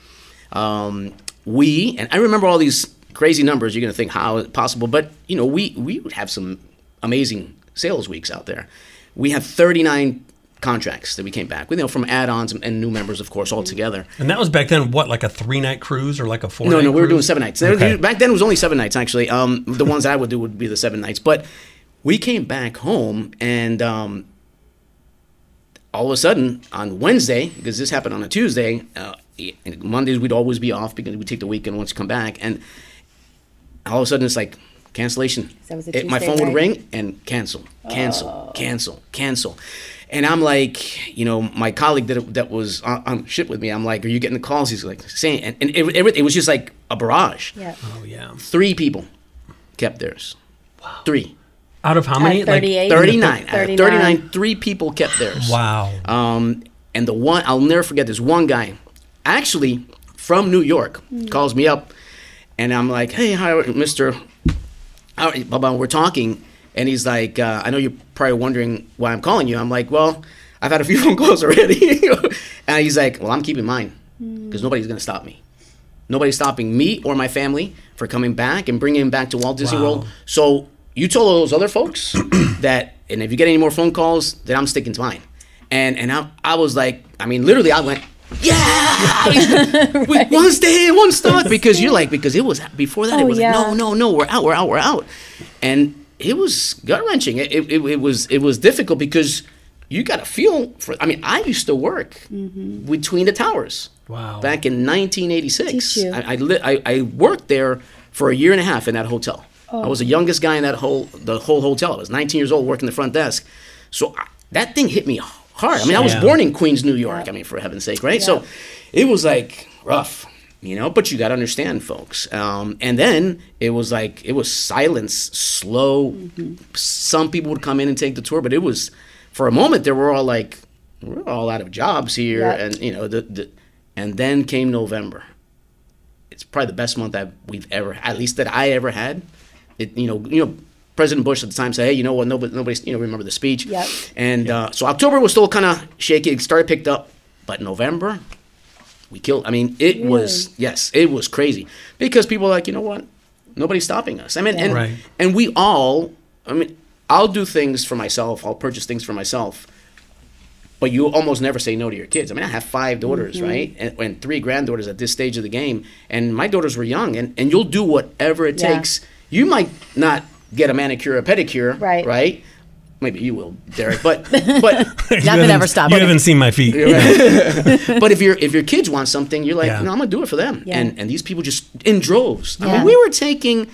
[SPEAKER 1] Um, we and I remember all these crazy numbers. You're going to think how is it possible, but you know, we we would have some amazing sales weeks out there. We have 39 contracts that we came back with, you know, from add-ons and, new members, of course, all together.
[SPEAKER 3] And that was back then, what, like a three night cruise or like a four
[SPEAKER 1] No, no, we were doing seven nights.
[SPEAKER 3] Okay.
[SPEAKER 1] Back then, it was only seven nights actually. Um, the ones that I would do would be the seven nights. But we came back home, and um, all of a sudden on Wednesday, because this happened on a Tuesday, uh, Mondays we'd always be off because we'd take the weekend once you come back, and all of a sudden it's like cancellation.
[SPEAKER 4] That was a
[SPEAKER 1] It- my
[SPEAKER 4] Tuesday,
[SPEAKER 1] phone would ring and cancel, cancel, cancel, cancel. And I'm like, you know, my colleague that that was on, on ship with me, I'm like, are you getting the calls? He's like, saying, and, and it, it, it was just like a barrage.
[SPEAKER 4] Yeah.
[SPEAKER 3] Oh, yeah.
[SPEAKER 1] Three people kept theirs. Wow. Three.
[SPEAKER 3] Out of how many?
[SPEAKER 4] At 38?
[SPEAKER 1] 39. Out of
[SPEAKER 4] 39.
[SPEAKER 1] 39, three people kept theirs.
[SPEAKER 3] Wow.
[SPEAKER 1] Um, and the one, I'll never forget this one guy, actually from New York, calls me up, and I'm like, hey, hi, Mr. How are you, blah, blah, we're talking, and he's like, uh, I know you're probably wondering why I'm calling you. I'm like, well, I've had a few phone calls already. and he's like, well, I'm keeping mine because nobody's going to stop me. Nobody's stopping me or my family for coming back and bringing him back to Walt Disney
[SPEAKER 3] Wow.
[SPEAKER 1] World. So you told all those other folks that, and if you get any more phone calls, then I'm sticking to mine. And and I, I was like, I mean, literally, I went, yeah, we, one stay, one start, because you're like, because it was before that, it
[SPEAKER 4] Oh,
[SPEAKER 1] was
[SPEAKER 4] yeah.
[SPEAKER 1] like, no, no, no, we're out, we're out, we're out, and it was gut wrenching. It, it, it was it was difficult because you got to feel for. I mean, I used to work mm-hmm. between the towers.
[SPEAKER 3] Wow.
[SPEAKER 1] Back in 1986, I I, li- I I worked there for a year and a half in that hotel. Oh. I was the youngest guy in that whole the whole hotel. I was 19 years old working the front desk. So I, that thing hit me hard. I mean, I was
[SPEAKER 3] Yeah.
[SPEAKER 1] born in Queens, New York. I mean, for heaven's sake, right? So it was like rough, you know. But you got to understand, folks. Um, and then it was like it was silence, slow. Some people would come in and take the tour, but it was for a moment they were all like, we're all out of jobs here,
[SPEAKER 4] Yep.
[SPEAKER 1] and you know the, the and then came November. It's probably the best month that we've ever, at least that I ever had. It, you know, you know, President Bush at the time said, "Hey, you know what? Nobody, nobody, you know, remember the speech."
[SPEAKER 4] Yep.
[SPEAKER 1] And uh, so October was still kind of shaky. It started picked up, but November, we killed. I mean, it was yes, it was crazy because people were like, you know what? Nobody's stopping us. I mean, and
[SPEAKER 3] Right.
[SPEAKER 1] and we all. I mean, I'll do things for myself. I'll purchase things for myself. But you almost never say no to your kids. I mean, I have five daughters,
[SPEAKER 4] Mm-hmm.
[SPEAKER 1] right? And, and three granddaughters at this stage of the game. And my daughters were young, and, and you'll do whatever it
[SPEAKER 4] Yeah.
[SPEAKER 1] takes. You might not get a manicure or pedicure,
[SPEAKER 4] Right.
[SPEAKER 1] right? Maybe you will, Derek. But but
[SPEAKER 4] Nothing ever stopped.
[SPEAKER 3] You haven't seen my feet.
[SPEAKER 1] but if your if your kids want something, you're like,
[SPEAKER 3] Yeah.
[SPEAKER 1] no, I'm gonna do it for them.
[SPEAKER 4] Yeah.
[SPEAKER 1] And and these people just in droves. I mean, we were taking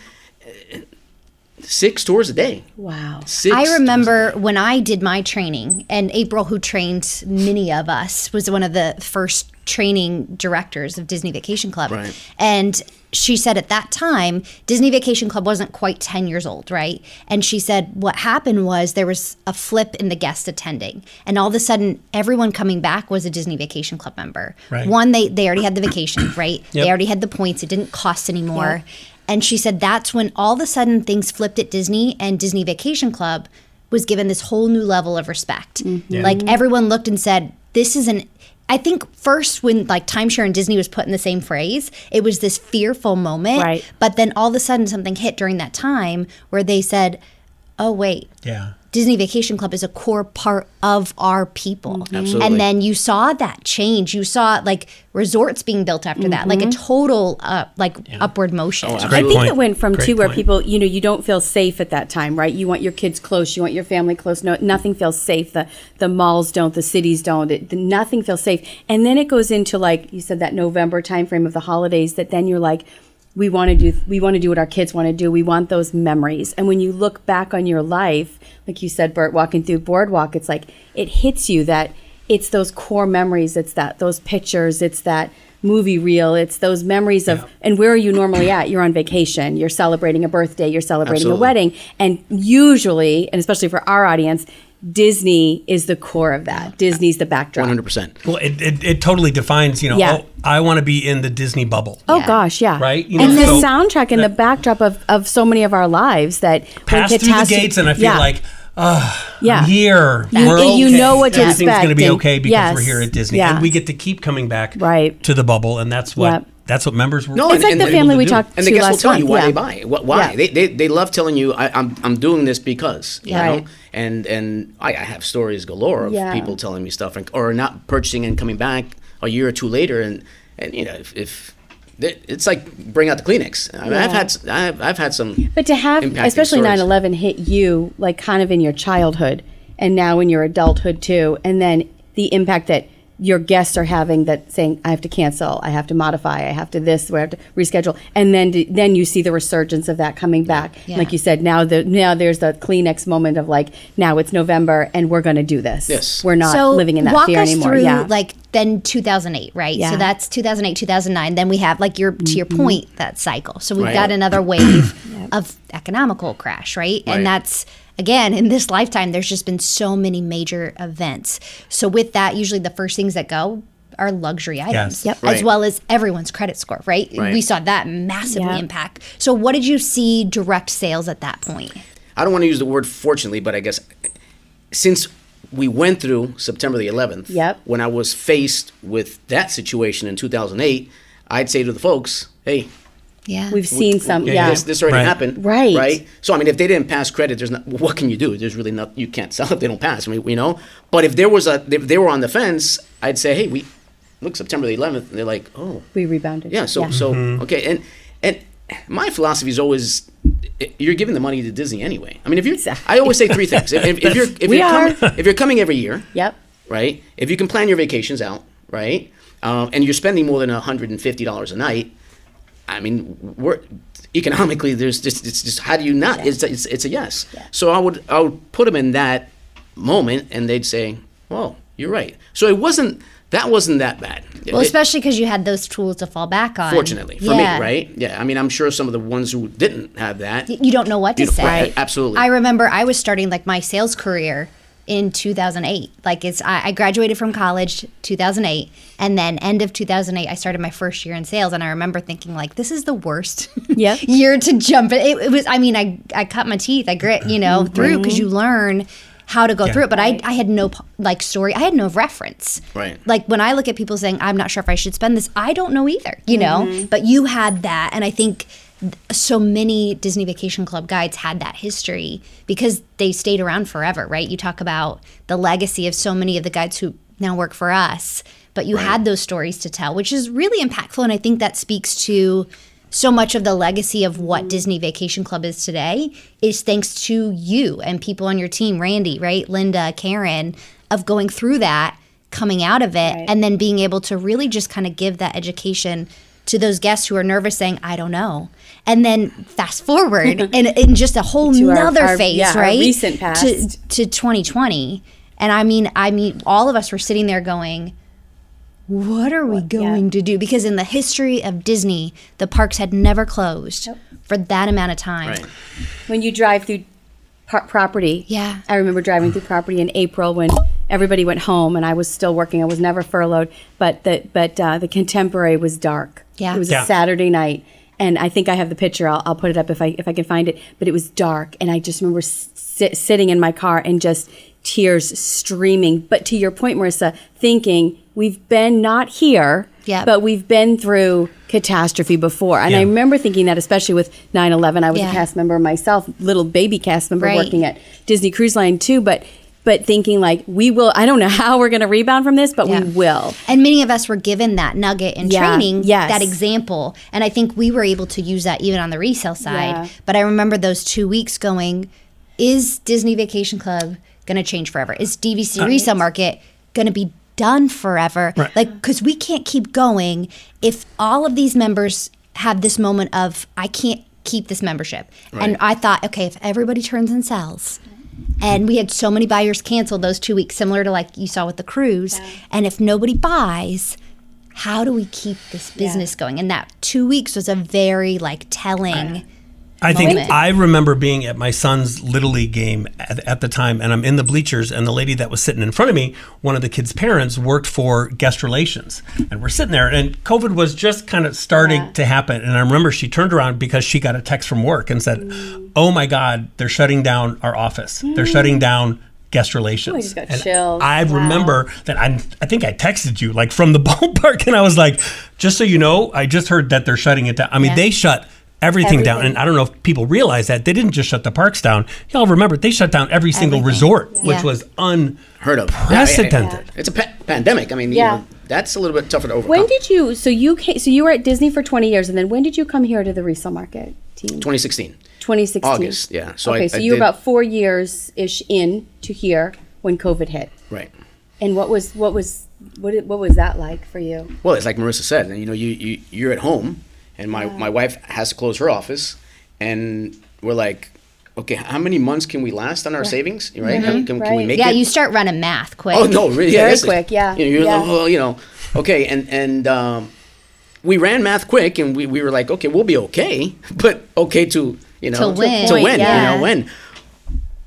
[SPEAKER 1] six tours a day.
[SPEAKER 4] Wow.
[SPEAKER 1] Six.
[SPEAKER 5] I
[SPEAKER 1] tours a
[SPEAKER 5] remember when I did my training, and April, who trained many of us, was one of the first training directors of Disney Vacation Club.
[SPEAKER 1] Right.
[SPEAKER 5] And she said at that time, Disney Vacation Club wasn't quite 10 years old, right? And she said what happened was there was a flip in the guest attending. And all of a sudden, everyone coming back was a Disney Vacation Club member.
[SPEAKER 3] Right.
[SPEAKER 5] One, they, they already had the vacation, right?
[SPEAKER 3] Yep.
[SPEAKER 5] They already had the points, it didn't cost anymore. And she said that's when all of a sudden things flipped at Disney and Disney Vacation Club was given this whole new level of respect. Mm-hmm. Like everyone looked and said, this is an I think first when like timeshare and Disney was put in the same phrase, it was this fearful moment.
[SPEAKER 4] Right.
[SPEAKER 5] But then all of a sudden something hit during that time where they said, Oh wait,
[SPEAKER 3] Yeah.
[SPEAKER 5] Disney Vacation Club is a core part of our people.
[SPEAKER 1] Absolutely.
[SPEAKER 5] And then you saw that change. You saw like resorts being built after that, like a total uh, like upward motion.
[SPEAKER 1] Oh,
[SPEAKER 4] I think
[SPEAKER 3] point.
[SPEAKER 4] it went from
[SPEAKER 3] Great
[SPEAKER 4] two where
[SPEAKER 3] point.
[SPEAKER 4] people, you know, you don't feel safe at that time, right? You want your kids close, you want your family close. No, nothing feels safe. The the malls don't, the cities don't. It, the, nothing feels safe. And then it goes into like you said that November timeframe of the holidays. That then you're like, we want to do, we want to do what our kids want to do. We want those memories. And when you look back on your life, like you said, Bert, walking through Boardwalk, it's like it hits you that it's those core memories. It's that those pictures. It's that movie reel. It's those memories of and where are you normally at? You're on vacation. You're celebrating a birthday. You're celebrating
[SPEAKER 1] Absolutely.
[SPEAKER 4] a wedding. And usually, and especially for our audience, Disney is the core of that. Disney's the backdrop.
[SPEAKER 1] One hundred percent.
[SPEAKER 3] Well, it, it, it totally defines, you know,
[SPEAKER 4] Yeah.
[SPEAKER 3] oh, I want to be in the Disney bubble.
[SPEAKER 4] Oh
[SPEAKER 5] Yeah.
[SPEAKER 4] gosh, yeah.
[SPEAKER 3] Right? You know, and
[SPEAKER 4] the
[SPEAKER 3] so-
[SPEAKER 4] soundtrack and the backdrop of, of so many of our lives that
[SPEAKER 3] Pass through the gates, and I feel
[SPEAKER 4] yeah.
[SPEAKER 3] like, ah,
[SPEAKER 4] Yeah.
[SPEAKER 3] I'm here.
[SPEAKER 4] You-
[SPEAKER 3] we're
[SPEAKER 4] you
[SPEAKER 3] okay.
[SPEAKER 4] know what to
[SPEAKER 3] Everything's going to be okay because
[SPEAKER 4] yes.
[SPEAKER 3] we're here at Disney,
[SPEAKER 4] Yeah.
[SPEAKER 3] and we get to keep coming back
[SPEAKER 4] Right.
[SPEAKER 3] to the bubble, and that's what
[SPEAKER 4] Yep.
[SPEAKER 3] That's what members were.
[SPEAKER 1] No,
[SPEAKER 4] It's like the
[SPEAKER 3] able
[SPEAKER 4] family
[SPEAKER 3] to
[SPEAKER 4] we
[SPEAKER 3] do.
[SPEAKER 4] talked
[SPEAKER 1] and the
[SPEAKER 4] to
[SPEAKER 1] guests will
[SPEAKER 4] last
[SPEAKER 1] tell you why
[SPEAKER 4] yeah.
[SPEAKER 1] they buy. Wh- Why
[SPEAKER 4] Yeah.
[SPEAKER 1] they, they they love telling you I, I'm I'm doing this because you
[SPEAKER 4] Right.
[SPEAKER 1] know, and and I, I have stories galore of
[SPEAKER 4] Yeah.
[SPEAKER 1] people telling me stuff and, or not purchasing and coming back a year or two later, and and you know if. if it- it's like bring out the Kleenex. I mean, I've had s- I've, I've had some,
[SPEAKER 4] But to have, especially 9 11 hit you like kind of in your childhood and now in your adulthood too. And then the impact that your guests are having that saying, I have to cancel, I have to modify, I have to this, we have to reschedule. And then then you see the resurgence of that coming back.
[SPEAKER 5] Yeah.
[SPEAKER 4] Like you said, now the now there's the Kleenex moment of like, now it's November and we're going to do this.
[SPEAKER 1] Yes.
[SPEAKER 4] We're not
[SPEAKER 5] so
[SPEAKER 4] living in that
[SPEAKER 5] walk
[SPEAKER 4] fear
[SPEAKER 5] us
[SPEAKER 4] anymore.
[SPEAKER 5] through
[SPEAKER 4] yeah.
[SPEAKER 5] like then 2008 right
[SPEAKER 4] Yeah.
[SPEAKER 5] so that's 2008 2009 then we have like your to your mm-hmm. point that cycle so we've
[SPEAKER 1] Right.
[SPEAKER 5] got another wave of economical crash right?
[SPEAKER 1] Right.
[SPEAKER 5] and that's again in this lifetime there's just been so many major events so with that usually the first things that go are luxury items
[SPEAKER 3] Yep.
[SPEAKER 5] as well as everyone's credit score right,
[SPEAKER 1] Right.
[SPEAKER 5] we saw that massively
[SPEAKER 4] Yeah.
[SPEAKER 5] impact so what did you see direct sales at that point
[SPEAKER 1] I don't want to use the word fortunately, but I guess since we went through September the 11th,
[SPEAKER 4] Yep.
[SPEAKER 1] when I was faced with that situation in 2008, I'd say to the folks, hey,
[SPEAKER 5] yeah
[SPEAKER 4] We've seen some,
[SPEAKER 3] yeah,
[SPEAKER 4] yeah.
[SPEAKER 1] this, this already
[SPEAKER 3] Right.
[SPEAKER 1] happened.
[SPEAKER 4] Right.
[SPEAKER 1] Right. So, I mean, if they didn't pass credit, there's not, what can you do? There's really not, you can't sell if they don't pass. I mean, you know, but if there was a, if they were on the fence, I'd say, hey, we, look, September the 11th, and they're like, oh,
[SPEAKER 4] we rebounded.
[SPEAKER 1] yeah. So, so, okay. And, and my philosophy is always, you're giving the money to Disney anyway. I mean, if you're,
[SPEAKER 4] Exactly.
[SPEAKER 1] I always say three things. If, if, if you're, if
[SPEAKER 4] We
[SPEAKER 1] you're
[SPEAKER 4] are.
[SPEAKER 1] coming, if you're coming every year,
[SPEAKER 4] Yep.
[SPEAKER 1] right? If you can plan your vacations out, right? Um, and you're spending more than $150 a night, I mean, we're economically there's just it's just how do you not? It's, it's it's a yes. So I would I would put them in that moment, and they'd say, "Well, you're right." So it wasn't that wasn't that bad.
[SPEAKER 5] well
[SPEAKER 1] It-
[SPEAKER 5] especially because you had those tools to fall back on
[SPEAKER 1] fortunately for
[SPEAKER 5] Yeah.
[SPEAKER 1] me, right? Yeah, I mean, I'm sure some of the ones who didn't have that.
[SPEAKER 5] you don't know what to say.
[SPEAKER 1] right, absolutely.
[SPEAKER 5] I remember I was starting like my sales career in 2008. Like it's I, I graduated from college 2008, and then end of 2008 I started my first year in sales, and I remember thinking like this is the worst
[SPEAKER 4] Yep.
[SPEAKER 5] year to jump in. It, it was I mean I I cut my teeth, I grit you know mm-hmm. through because you learn how to go through it. But I I had no like story, I had no reference.
[SPEAKER 1] Right.
[SPEAKER 5] Like when I look at people saying I'm not sure if I should spend this, I don't know either. You know, mm-hmm. but you had that, and I think so many Disney Vacation Club guides had that history because they stayed around forever, right? You talk about the legacy of so many of the guides who now work for us, but you had those stories to tell, which is really impactful. And I think that speaks to so much of the legacy of what Disney Vacation Club is today is thanks to you and people on your team, Randy, right? Linda, Karen, of going through that, coming out of it, and then being able to really just kind of give that education to those guests who are nervous saying, I don't know. And then fast forward in, in just a whole
[SPEAKER 4] To our-
[SPEAKER 5] nother
[SPEAKER 4] our-
[SPEAKER 5] phase,
[SPEAKER 4] yeah,
[SPEAKER 5] right?
[SPEAKER 4] recent
[SPEAKER 5] To,
[SPEAKER 4] past.
[SPEAKER 5] to 2020. And I mean, I mean, all of us were sitting there going, what are we going to do? Because in the history of Disney, the parks had never closed for that amount of time.
[SPEAKER 1] Right.
[SPEAKER 4] when you drive through par- property.
[SPEAKER 5] Yeah.
[SPEAKER 4] I remember driving through property in April when everybody went home and I was still working. I was never furloughed, but the but uh, the contemporary was dark.
[SPEAKER 5] Yeah.
[SPEAKER 4] it was
[SPEAKER 3] Yeah.
[SPEAKER 4] a Saturday night, and I think I have the picture. I'll, I'll put it up if I if I can find it. But it was dark, and I just remember sit, sitting in my car and just tears streaming. But to your point, Marissa, thinking we've been not here.
[SPEAKER 5] Yep.
[SPEAKER 4] But we've been through catastrophe before. And I remember thinking that, especially with 9 11. I was
[SPEAKER 5] Yeah.
[SPEAKER 4] a cast member myself, little baby cast member
[SPEAKER 5] Right.
[SPEAKER 4] working at Disney Cruise Line too. But but thinking like we will I don't know how we're gonna rebound from this, but
[SPEAKER 5] Yeah.
[SPEAKER 4] we will.
[SPEAKER 5] And many of us were given that nugget in
[SPEAKER 4] Yeah,
[SPEAKER 5] training,
[SPEAKER 4] yes.
[SPEAKER 5] that example. And I think we were able to use that even on the resale side.
[SPEAKER 4] Yeah.
[SPEAKER 5] But I remember those two weeks going, is Disney Vacation Club going to change forever? Is DVC resale market going to be done forever?
[SPEAKER 3] Right.
[SPEAKER 5] Like, because we can't keep going if all of these members have this moment of, I can't keep this membership. And I thought, okay, if everybody turns and sells, and we had so many buyers cancel those two weeks, similar to like you saw with the cruise. And if nobody buys, how do we keep this business going? And that two weeks was a very like telling.
[SPEAKER 3] I think
[SPEAKER 5] moment.
[SPEAKER 3] I remember being at my son's little league game at, at the time, and I'm in the bleachers, and the lady that was sitting in front of me, one of the kids' parents, worked for guest relations, and we're sitting there, and COVID was just kind of starting to happen, and I remember she turned around because she got a text from work and said, "Oh my God, they're shutting down our office. They're shutting down." Guest relations.
[SPEAKER 4] just got
[SPEAKER 3] And
[SPEAKER 4] chills.
[SPEAKER 3] I
[SPEAKER 4] Wow.
[SPEAKER 3] remember that I, I think I texted you like from the ballpark, and I was like, just so you know, I just heard that they're shutting it down. I mean, they shut everything, down. And I don't know if people realize that they didn't just shut the parks down. Y'all remember they shut down every single
[SPEAKER 5] Everything.
[SPEAKER 3] resort, which was
[SPEAKER 1] unheard of
[SPEAKER 3] unprecedented.
[SPEAKER 1] It's a pa- pandemic. I mean,
[SPEAKER 4] Yeah.
[SPEAKER 1] you know, that's a little bit tougher to overcome.
[SPEAKER 4] When did you so you came, so you were at Disney for 20 years and then when did you come here to the resale market team?
[SPEAKER 1] 2016.
[SPEAKER 4] 2016.
[SPEAKER 1] August, yeah. So
[SPEAKER 4] okay,
[SPEAKER 1] I-
[SPEAKER 4] so
[SPEAKER 1] I
[SPEAKER 4] you were about 4 years ish in to here when COVID hit.
[SPEAKER 1] Right.
[SPEAKER 4] And what was what was what did- what was that like for you?
[SPEAKER 1] Well, it's like Marissa said. You know, you, you you're at home, and my my wife has to close her office, and we're like, okay, how many months can we last on our savings? Right? Can, can, can we
[SPEAKER 4] Right.
[SPEAKER 1] make
[SPEAKER 5] Yeah,
[SPEAKER 1] it?
[SPEAKER 5] you start running math quick.
[SPEAKER 1] Oh no, really?
[SPEAKER 4] yeah,
[SPEAKER 1] Very
[SPEAKER 4] quick, yeah,
[SPEAKER 1] You know, you're
[SPEAKER 4] yeah.
[SPEAKER 1] like, oh, you know, okay, and and um, we ran math quick, and we, we were like, okay, we'll be okay, but okay to you know
[SPEAKER 5] To win.
[SPEAKER 1] to
[SPEAKER 5] Point,
[SPEAKER 1] win,
[SPEAKER 5] yeah.
[SPEAKER 1] you know, win.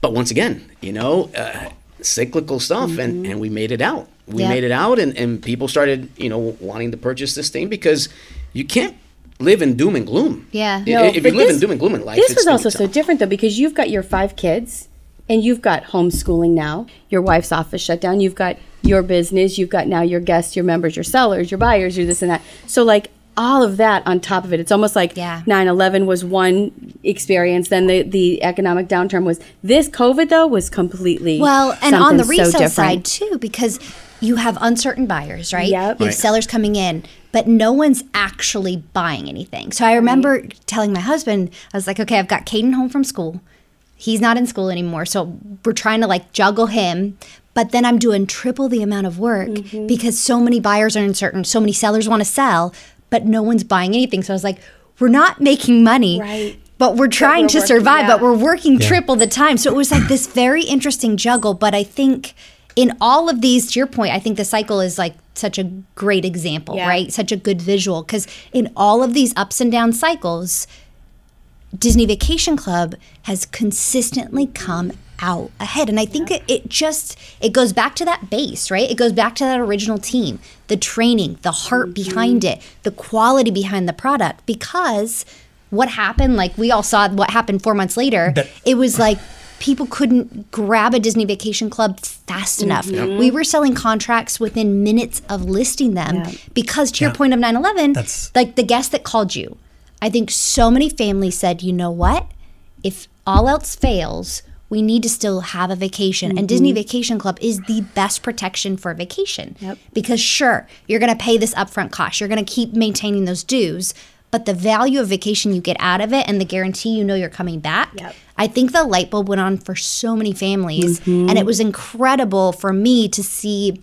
[SPEAKER 1] But once again, you know, uh, cyclical stuff,
[SPEAKER 4] Mm-hmm.
[SPEAKER 1] and and we made it out. We
[SPEAKER 5] Yeah.
[SPEAKER 1] made it out, and and people started, you know, wanting to purchase this thing because you can't live in doom and gloom.
[SPEAKER 5] Yeah.
[SPEAKER 4] No,
[SPEAKER 1] if you live
[SPEAKER 4] this-
[SPEAKER 1] in doom and gloom in life,
[SPEAKER 4] This
[SPEAKER 1] it's
[SPEAKER 4] was also so different though because you've got your five kids and you've got homeschooling now. Your wife's office shut down. You've got your business. You've got now your guests, your members, your sellers, your buyers, your this and that. So like all of that on top of it, it's almost like
[SPEAKER 5] Yeah.
[SPEAKER 4] 9/11 was one experience. Then the the economic downturn was this. COVID though was completely
[SPEAKER 5] Well, and on the
[SPEAKER 4] something so
[SPEAKER 5] resale side too, because you have uncertain buyers, right?
[SPEAKER 4] Yep.
[SPEAKER 5] You have
[SPEAKER 1] Right.
[SPEAKER 5] sellers coming in, but no one's actually buying anything. So I remember telling my husband, I was like, okay, I've got Caden home from school. He's not in school anymore. So we're trying to like juggle him. But then I'm doing triple the amount of work
[SPEAKER 4] Mm-hmm.
[SPEAKER 5] because so many buyers are uncertain. So many sellers want to sell, but no one's buying anything. So I was like, we're not making money.
[SPEAKER 4] Right.
[SPEAKER 5] But we're trying
[SPEAKER 4] we're
[SPEAKER 5] to
[SPEAKER 4] working,
[SPEAKER 5] survive,
[SPEAKER 4] yeah.
[SPEAKER 5] but we're working triple the time. So it was like this very interesting juggle. But I think in all of these, to your point, I think the cycle is like such a great example,
[SPEAKER 4] Yeah.
[SPEAKER 5] right? Such a good visual. Because in all of these ups and down cycles, Disney Vacation Club has consistently come out ahead and i think it, it just it goes back to that base right it goes back to that original team the training the heart mm-hmm. behind it the quality behind the product because what happened like we all saw what happened four months later
[SPEAKER 3] That-
[SPEAKER 5] it was like people couldn't grab a disney vacation club fast mm-hmm. enough we were selling contracts within minutes of listing them because to your point of 9-11 like the guest that called you I think so many families said, you know what? If all else fails, we need to still have a vacation. And Disney mm-hmm. Vacation Club is the best protection for a vacation.
[SPEAKER 4] Yep.
[SPEAKER 5] Because sure, you're going to pay this upfront cost, you're going to keep maintaining those dues, but the value of vacation you get out of it and the guarantee you know you're coming back.
[SPEAKER 4] Yep.
[SPEAKER 5] I think the light bulb went on for so many families. Mm-hmm. And it was incredible for me to see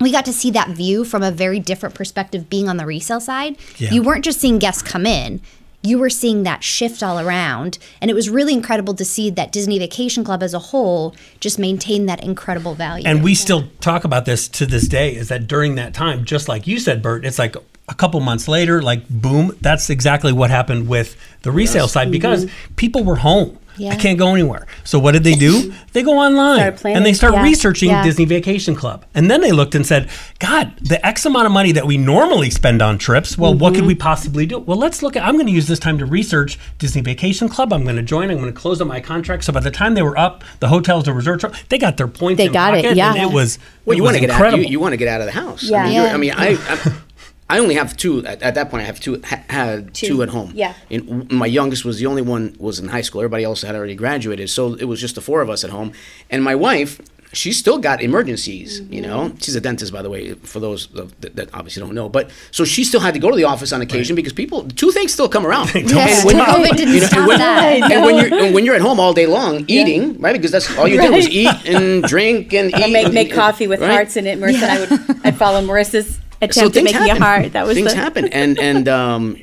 [SPEAKER 5] we got to see that view from a very different perspective being on the resale side.
[SPEAKER 3] Yeah.
[SPEAKER 5] You weren't just seeing guests come in, you were seeing that shift all around. And it was really incredible to see that Disney Vacation Club as a whole just maintain that incredible value.
[SPEAKER 3] And we still talk about this to this day is that during that time, just like you said, Bert, it's like a couple months later, like boom, that's exactly what happened with the resale side because people were home.
[SPEAKER 5] Yeah.
[SPEAKER 3] I can't go anywhere. So what did they do? They go online and they start
[SPEAKER 4] Yeah.
[SPEAKER 3] researching
[SPEAKER 4] Yeah.
[SPEAKER 3] Disney Vacation Club. And then they looked and said, God, the X amount of money that we normally spend on trips, well, what
[SPEAKER 4] Mm-hmm.
[SPEAKER 3] could we possibly do? Well, let's look at, I'm going to use this time to research Disney Vacation Club. I'm going to join, I'm going to close up my contract. So by the time they were up, the hotels, the resorts, they got their points
[SPEAKER 4] They
[SPEAKER 3] in
[SPEAKER 4] got it, yeah.
[SPEAKER 3] And it was,
[SPEAKER 1] Well,
[SPEAKER 3] it
[SPEAKER 1] you want to get out. You, you want to get out of the house.
[SPEAKER 4] Yeah.
[SPEAKER 1] I mean,
[SPEAKER 5] Yeah.
[SPEAKER 1] I mean, I, I'm, I only have two at, at that point. I have two ha, had two. at home.
[SPEAKER 4] Yeah.
[SPEAKER 1] And my youngest was the only one was in high school. Everybody else had already graduated, so it was just the four of us at home. And my wife, she still got emergencies. You mm-hmm. know, she's a dentist, by the way, for those that, that obviously don't know. But so she still had to go to the office on occasion because people toothaches still come around.
[SPEAKER 5] Yes,
[SPEAKER 1] And when-
[SPEAKER 5] COVID didn't
[SPEAKER 1] you know,
[SPEAKER 5] stop
[SPEAKER 1] and when,
[SPEAKER 5] that.
[SPEAKER 1] and when you're and when you're at home all day long eating, right? Because that's all you did was eat and drink and
[SPEAKER 4] Or
[SPEAKER 1] eat.
[SPEAKER 4] make,
[SPEAKER 1] and-
[SPEAKER 4] make coffee with
[SPEAKER 1] right?
[SPEAKER 4] hearts in it. Marissa and I would I'd follow Marissa's attempt
[SPEAKER 1] so
[SPEAKER 4] at
[SPEAKER 1] things
[SPEAKER 4] making
[SPEAKER 1] happen.
[SPEAKER 4] a heart. That was
[SPEAKER 1] things
[SPEAKER 4] the,
[SPEAKER 1] happen, and and um,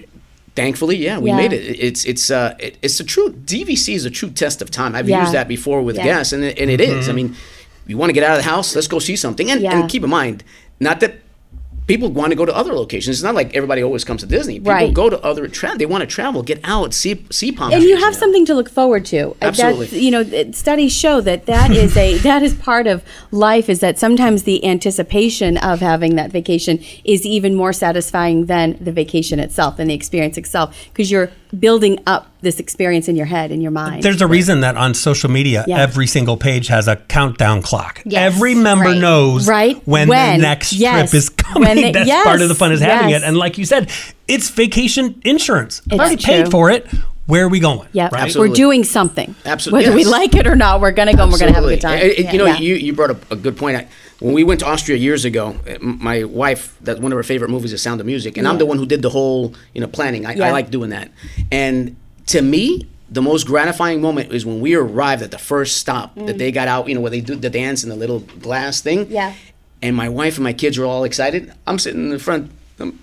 [SPEAKER 1] thankfully, yeah, we
[SPEAKER 4] Yeah.
[SPEAKER 1] made it. It's it's uh, it, it's a true DVC is a true test of time. I've
[SPEAKER 4] Yeah.
[SPEAKER 1] used that before with
[SPEAKER 4] Yeah.
[SPEAKER 1] guests, and it, and it is. I mean, you want to get out of the house, let's go see something, and,
[SPEAKER 4] Yeah.
[SPEAKER 1] and keep in mind, not that. People want to go to other locations. It's not like everybody always comes to Disney. People
[SPEAKER 4] Right.
[SPEAKER 1] go to other tra- They want to travel, get out, see see palm
[SPEAKER 4] and you have
[SPEAKER 1] know.
[SPEAKER 4] something to look forward to. Uh,
[SPEAKER 1] Absolutely.
[SPEAKER 4] That's, you know, studies show that that is a that is part of life. Is that sometimes the anticipation of having that vacation is even more satisfying than the vacation itself and the experience itself because you're building up this experience in your head in your mind.
[SPEAKER 3] There's a reason that on social media,
[SPEAKER 4] Yeah.
[SPEAKER 3] every single page has a countdown clock.
[SPEAKER 5] Yes,
[SPEAKER 3] every member
[SPEAKER 5] right.
[SPEAKER 3] knows
[SPEAKER 4] Right.
[SPEAKER 3] when,
[SPEAKER 4] When.
[SPEAKER 3] the next
[SPEAKER 4] Yes.
[SPEAKER 3] trip is coming.
[SPEAKER 4] They-
[SPEAKER 3] That's
[SPEAKER 4] yes.
[SPEAKER 3] part of the fun is having it. And like you said, it's vacation insurance.
[SPEAKER 4] It's
[SPEAKER 3] already paid
[SPEAKER 4] true.
[SPEAKER 3] for it. Where are we going?
[SPEAKER 4] yeah,
[SPEAKER 3] Right?
[SPEAKER 1] Absolutely.
[SPEAKER 4] we're doing something.
[SPEAKER 1] Absolutely,
[SPEAKER 4] whether we like it or not, we're gonna go. and We're gonna have a good time.
[SPEAKER 1] Absolutely. Uh, uh, You know,
[SPEAKER 4] Yeah.
[SPEAKER 1] you, you brought up a good point. I, when we went to Austria years ago, my wife, that one of her favorite movies is Sound of Music, and I'm the one who did the whole, you know, planning. I, I like doing that. And to me, the most gratifying moment is when we arrived at the first stop that they got out, you know, where they do the dance in the little glass thing.
[SPEAKER 4] Mm. Yeah.
[SPEAKER 1] And my wife and my kids were all excited. I'm sitting in the front. I'm,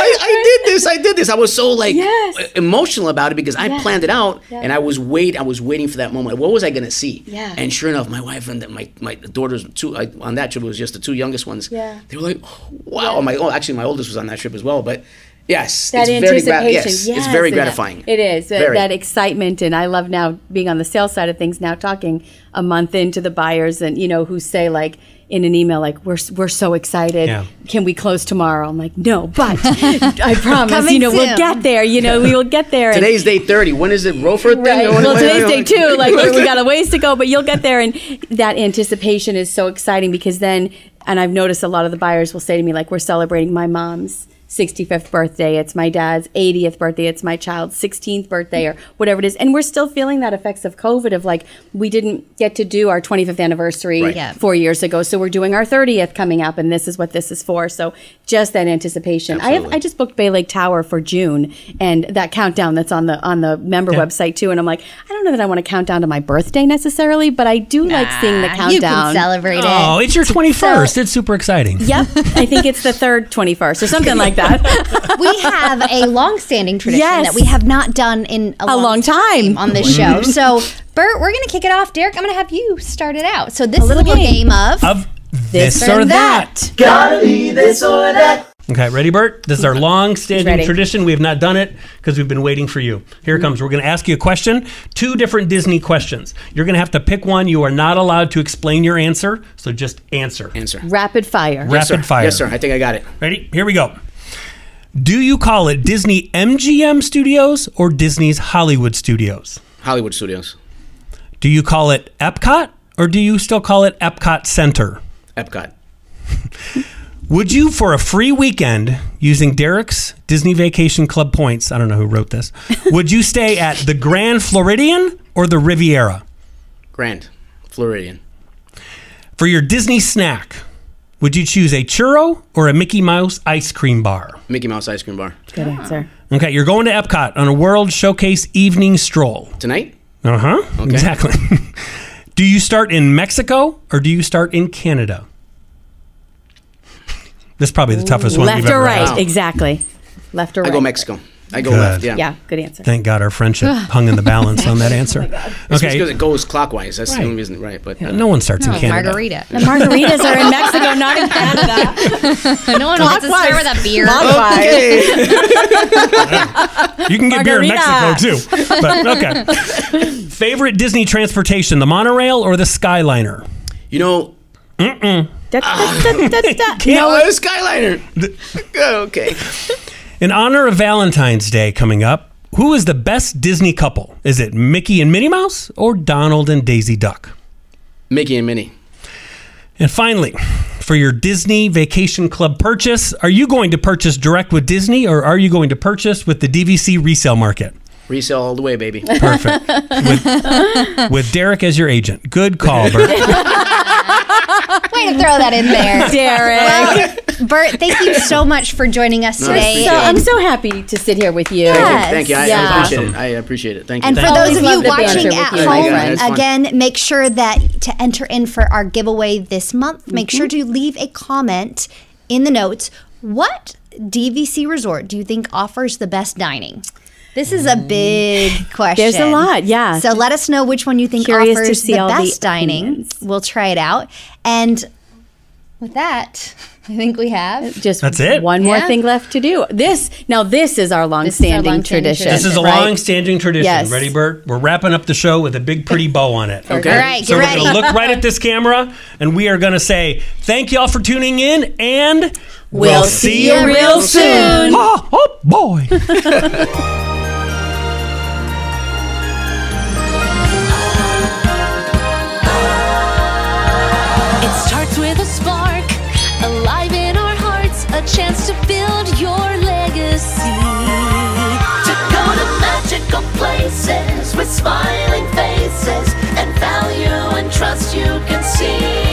[SPEAKER 1] I, I did this. I did this. I was so like
[SPEAKER 4] Yes.
[SPEAKER 1] emotional about it because I planned it out and I was wait. I was waiting for that moment. What was I going to see?
[SPEAKER 4] Yeah.
[SPEAKER 1] And sure enough, my wife and my my daughters two I, on that trip it was just the two youngest ones.
[SPEAKER 4] Yeah.
[SPEAKER 1] They were like, oh, wow. My oh, actually my oldest was on that trip as well. But yes,
[SPEAKER 4] that
[SPEAKER 1] it's very
[SPEAKER 4] anticipation.
[SPEAKER 1] gra- yes, it's very gratifying.
[SPEAKER 4] It is that,
[SPEAKER 1] Very.
[SPEAKER 4] that excitement, and I love now being on the sales side of things. Now talking a month into the buyers, and you know who say like in an email like we're we're so excited.
[SPEAKER 3] Yeah.
[SPEAKER 4] Can we close tomorrow? I'm like no, but I promise. You know we'll get there. You know we will get there. and-
[SPEAKER 1] Today's day thirty. When is it? ROFR thing?
[SPEAKER 4] Right.
[SPEAKER 1] Or when-
[SPEAKER 4] Well,
[SPEAKER 1] when-
[SPEAKER 4] today's day two. Like we we got a ways to go, but you'll get there. And that anticipation is so exciting because then, and I've noticed a lot of the buyers will say to me, like, we're celebrating my mom's 65th birthday. It's my dad's 80th birthday. It's my child's 16th birthday or whatever it is. And we're still feeling that effects of COVID of like, we didn't get to do our 25th anniversary
[SPEAKER 1] Right.
[SPEAKER 5] Yeah.
[SPEAKER 4] four years ago. So we're doing our 30th coming up and this is what this is for. So just that anticipation. I have, I just booked Bay Lake Tower for June and that countdown that's on the, on the member website too. And I'm like, I don't know that I want to count down to my birthday necessarily, but I do like seeing the countdown.
[SPEAKER 5] You can celebrate it.
[SPEAKER 3] Oh, it's your 21st. it's super exciting.
[SPEAKER 4] Yep. I think it's the third 21st or something like that.
[SPEAKER 5] We have a long-standing tradition
[SPEAKER 4] Yes.
[SPEAKER 5] that we have not done in a,
[SPEAKER 4] long time.
[SPEAKER 5] on this show. Mm-hmm. So, Bert, we're going to kick it off. Derek, I'm going to have you start it out. So, this is a
[SPEAKER 4] little
[SPEAKER 5] little
[SPEAKER 4] game.
[SPEAKER 5] game of
[SPEAKER 3] Of this,
[SPEAKER 5] or
[SPEAKER 3] or that. Okay, ready, Bert? This is our long-standing tradition. We have not done it because we've been waiting for you. Here it mm-hmm. comes. We're going to ask you a question, two different Disney questions. You're going to have to pick one. You are not allowed to explain your answer, so just answer.
[SPEAKER 1] Answer.
[SPEAKER 4] Rapid fire.
[SPEAKER 3] Rapid
[SPEAKER 1] Yes,
[SPEAKER 3] fire.
[SPEAKER 1] Yes, sir. I think I got it.
[SPEAKER 3] Ready? Here we go. Do you call it Disney MGM Studios or Disney's Hollywood Studios?
[SPEAKER 1] Hollywood Studios,
[SPEAKER 3] Do you call it Epcot or do you still call it Epcot Center?
[SPEAKER 1] Epcot.
[SPEAKER 3] Would you, for a free weekend using Derek's Disney Vacation Club points, I don't know who wrote this, would you stay at the Grand Floridian or the Riviera?
[SPEAKER 1] Grand. Floridian.
[SPEAKER 3] For your Disney snack, would you choose a churro or a Mickey Mouse ice cream bar?
[SPEAKER 1] Mickey Mouse Ice Cream Bar.
[SPEAKER 4] Good answer.
[SPEAKER 3] Okay, you're going to Epcot on a World Showcase evening stroll.
[SPEAKER 1] Tonight?
[SPEAKER 3] Uh huh. Exactly. do you start in Mexico or do you start in Canada? This is probably the toughest one
[SPEAKER 4] Left
[SPEAKER 3] we've
[SPEAKER 4] or
[SPEAKER 3] ever
[SPEAKER 4] right?
[SPEAKER 3] asked.
[SPEAKER 4] Exactly. Left or
[SPEAKER 1] I
[SPEAKER 4] right?
[SPEAKER 1] go Mexico. I go
[SPEAKER 3] Good.
[SPEAKER 1] left. Yeah.
[SPEAKER 4] Yeah, good answer.
[SPEAKER 3] Thank God our friendship hung in the balance on that answer.
[SPEAKER 1] It's
[SPEAKER 3] Okay.
[SPEAKER 1] because it goes clockwise. That's
[SPEAKER 3] Right.
[SPEAKER 1] the only reason, right? But uh,
[SPEAKER 3] No one starts in Canada.
[SPEAKER 5] margarita.
[SPEAKER 4] The margaritas are in Mexico, not in Canada.
[SPEAKER 5] no one wants to start with a beer.
[SPEAKER 3] You can get beer in Mexico too. But okay. Favorite Disney transportation, the monorail or the Skyliner?
[SPEAKER 1] you know,
[SPEAKER 4] Da, da, da, da, da.
[SPEAKER 1] no, a Skyliner. okay.
[SPEAKER 3] In honor of Valentine's Day coming up, who is the best Disney couple? Is it Mickey and Minnie Mouse or Donald and Daisy Duck?
[SPEAKER 1] Mickey and Minnie.
[SPEAKER 3] And finally, for your Disney Vacation Club purchase, are you going to purchase direct with Disney or are you going to purchase with the DVC resale market?
[SPEAKER 1] Resale all the way, baby.
[SPEAKER 3] Perfect. with, with Derek as your agent. Good call, Bert.
[SPEAKER 5] Way to throw that in there.
[SPEAKER 4] Derek.
[SPEAKER 5] Bert, thank you so much for joining us today.
[SPEAKER 4] so I'm so happy to sit here with you.
[SPEAKER 5] Yes.
[SPEAKER 1] Thank you. I, I
[SPEAKER 4] Yeah.
[SPEAKER 1] appreciate it. I appreciate it. Thank you.
[SPEAKER 5] And for
[SPEAKER 3] Thank
[SPEAKER 5] those of you
[SPEAKER 4] love the banter
[SPEAKER 5] watching at
[SPEAKER 4] you.
[SPEAKER 1] My God, it's
[SPEAKER 5] home,
[SPEAKER 1] fun.
[SPEAKER 5] again, make sure that to enter in for our giveaway this month, make sure mm-hmm. to leave a comment in the notes. What DVC resort do you think offers the best dining? This is a mm. big question.
[SPEAKER 4] There's a lot, yeah.
[SPEAKER 5] So let us know which one you think
[SPEAKER 4] Curious to
[SPEAKER 5] offers
[SPEAKER 4] see
[SPEAKER 5] the
[SPEAKER 4] all the
[SPEAKER 5] best dining.
[SPEAKER 4] opinions.
[SPEAKER 5] We'll try it out. And with that, I think we have.
[SPEAKER 4] Just
[SPEAKER 3] That's it?
[SPEAKER 4] One more
[SPEAKER 5] Yeah.
[SPEAKER 4] thing left to do. This now this is our long-standing
[SPEAKER 5] long-standing
[SPEAKER 4] tradition.
[SPEAKER 5] tradition.
[SPEAKER 3] This is a
[SPEAKER 4] right?
[SPEAKER 3] long-standing tradition.
[SPEAKER 4] Yes.
[SPEAKER 3] Ready, Bert? We're wrapping up the show with a big, pretty bow on it.
[SPEAKER 1] Okay.
[SPEAKER 5] All right,
[SPEAKER 3] So
[SPEAKER 5] get
[SPEAKER 3] we're
[SPEAKER 5] ready.
[SPEAKER 3] going to look right at this camera and we are going to say, thank y'all for tuning in and
[SPEAKER 4] We'll see you real soon.
[SPEAKER 3] Oh, oh boy.
[SPEAKER 6] a chance to build your legacy. To go to magical places with smiling faces and value and trust you can see.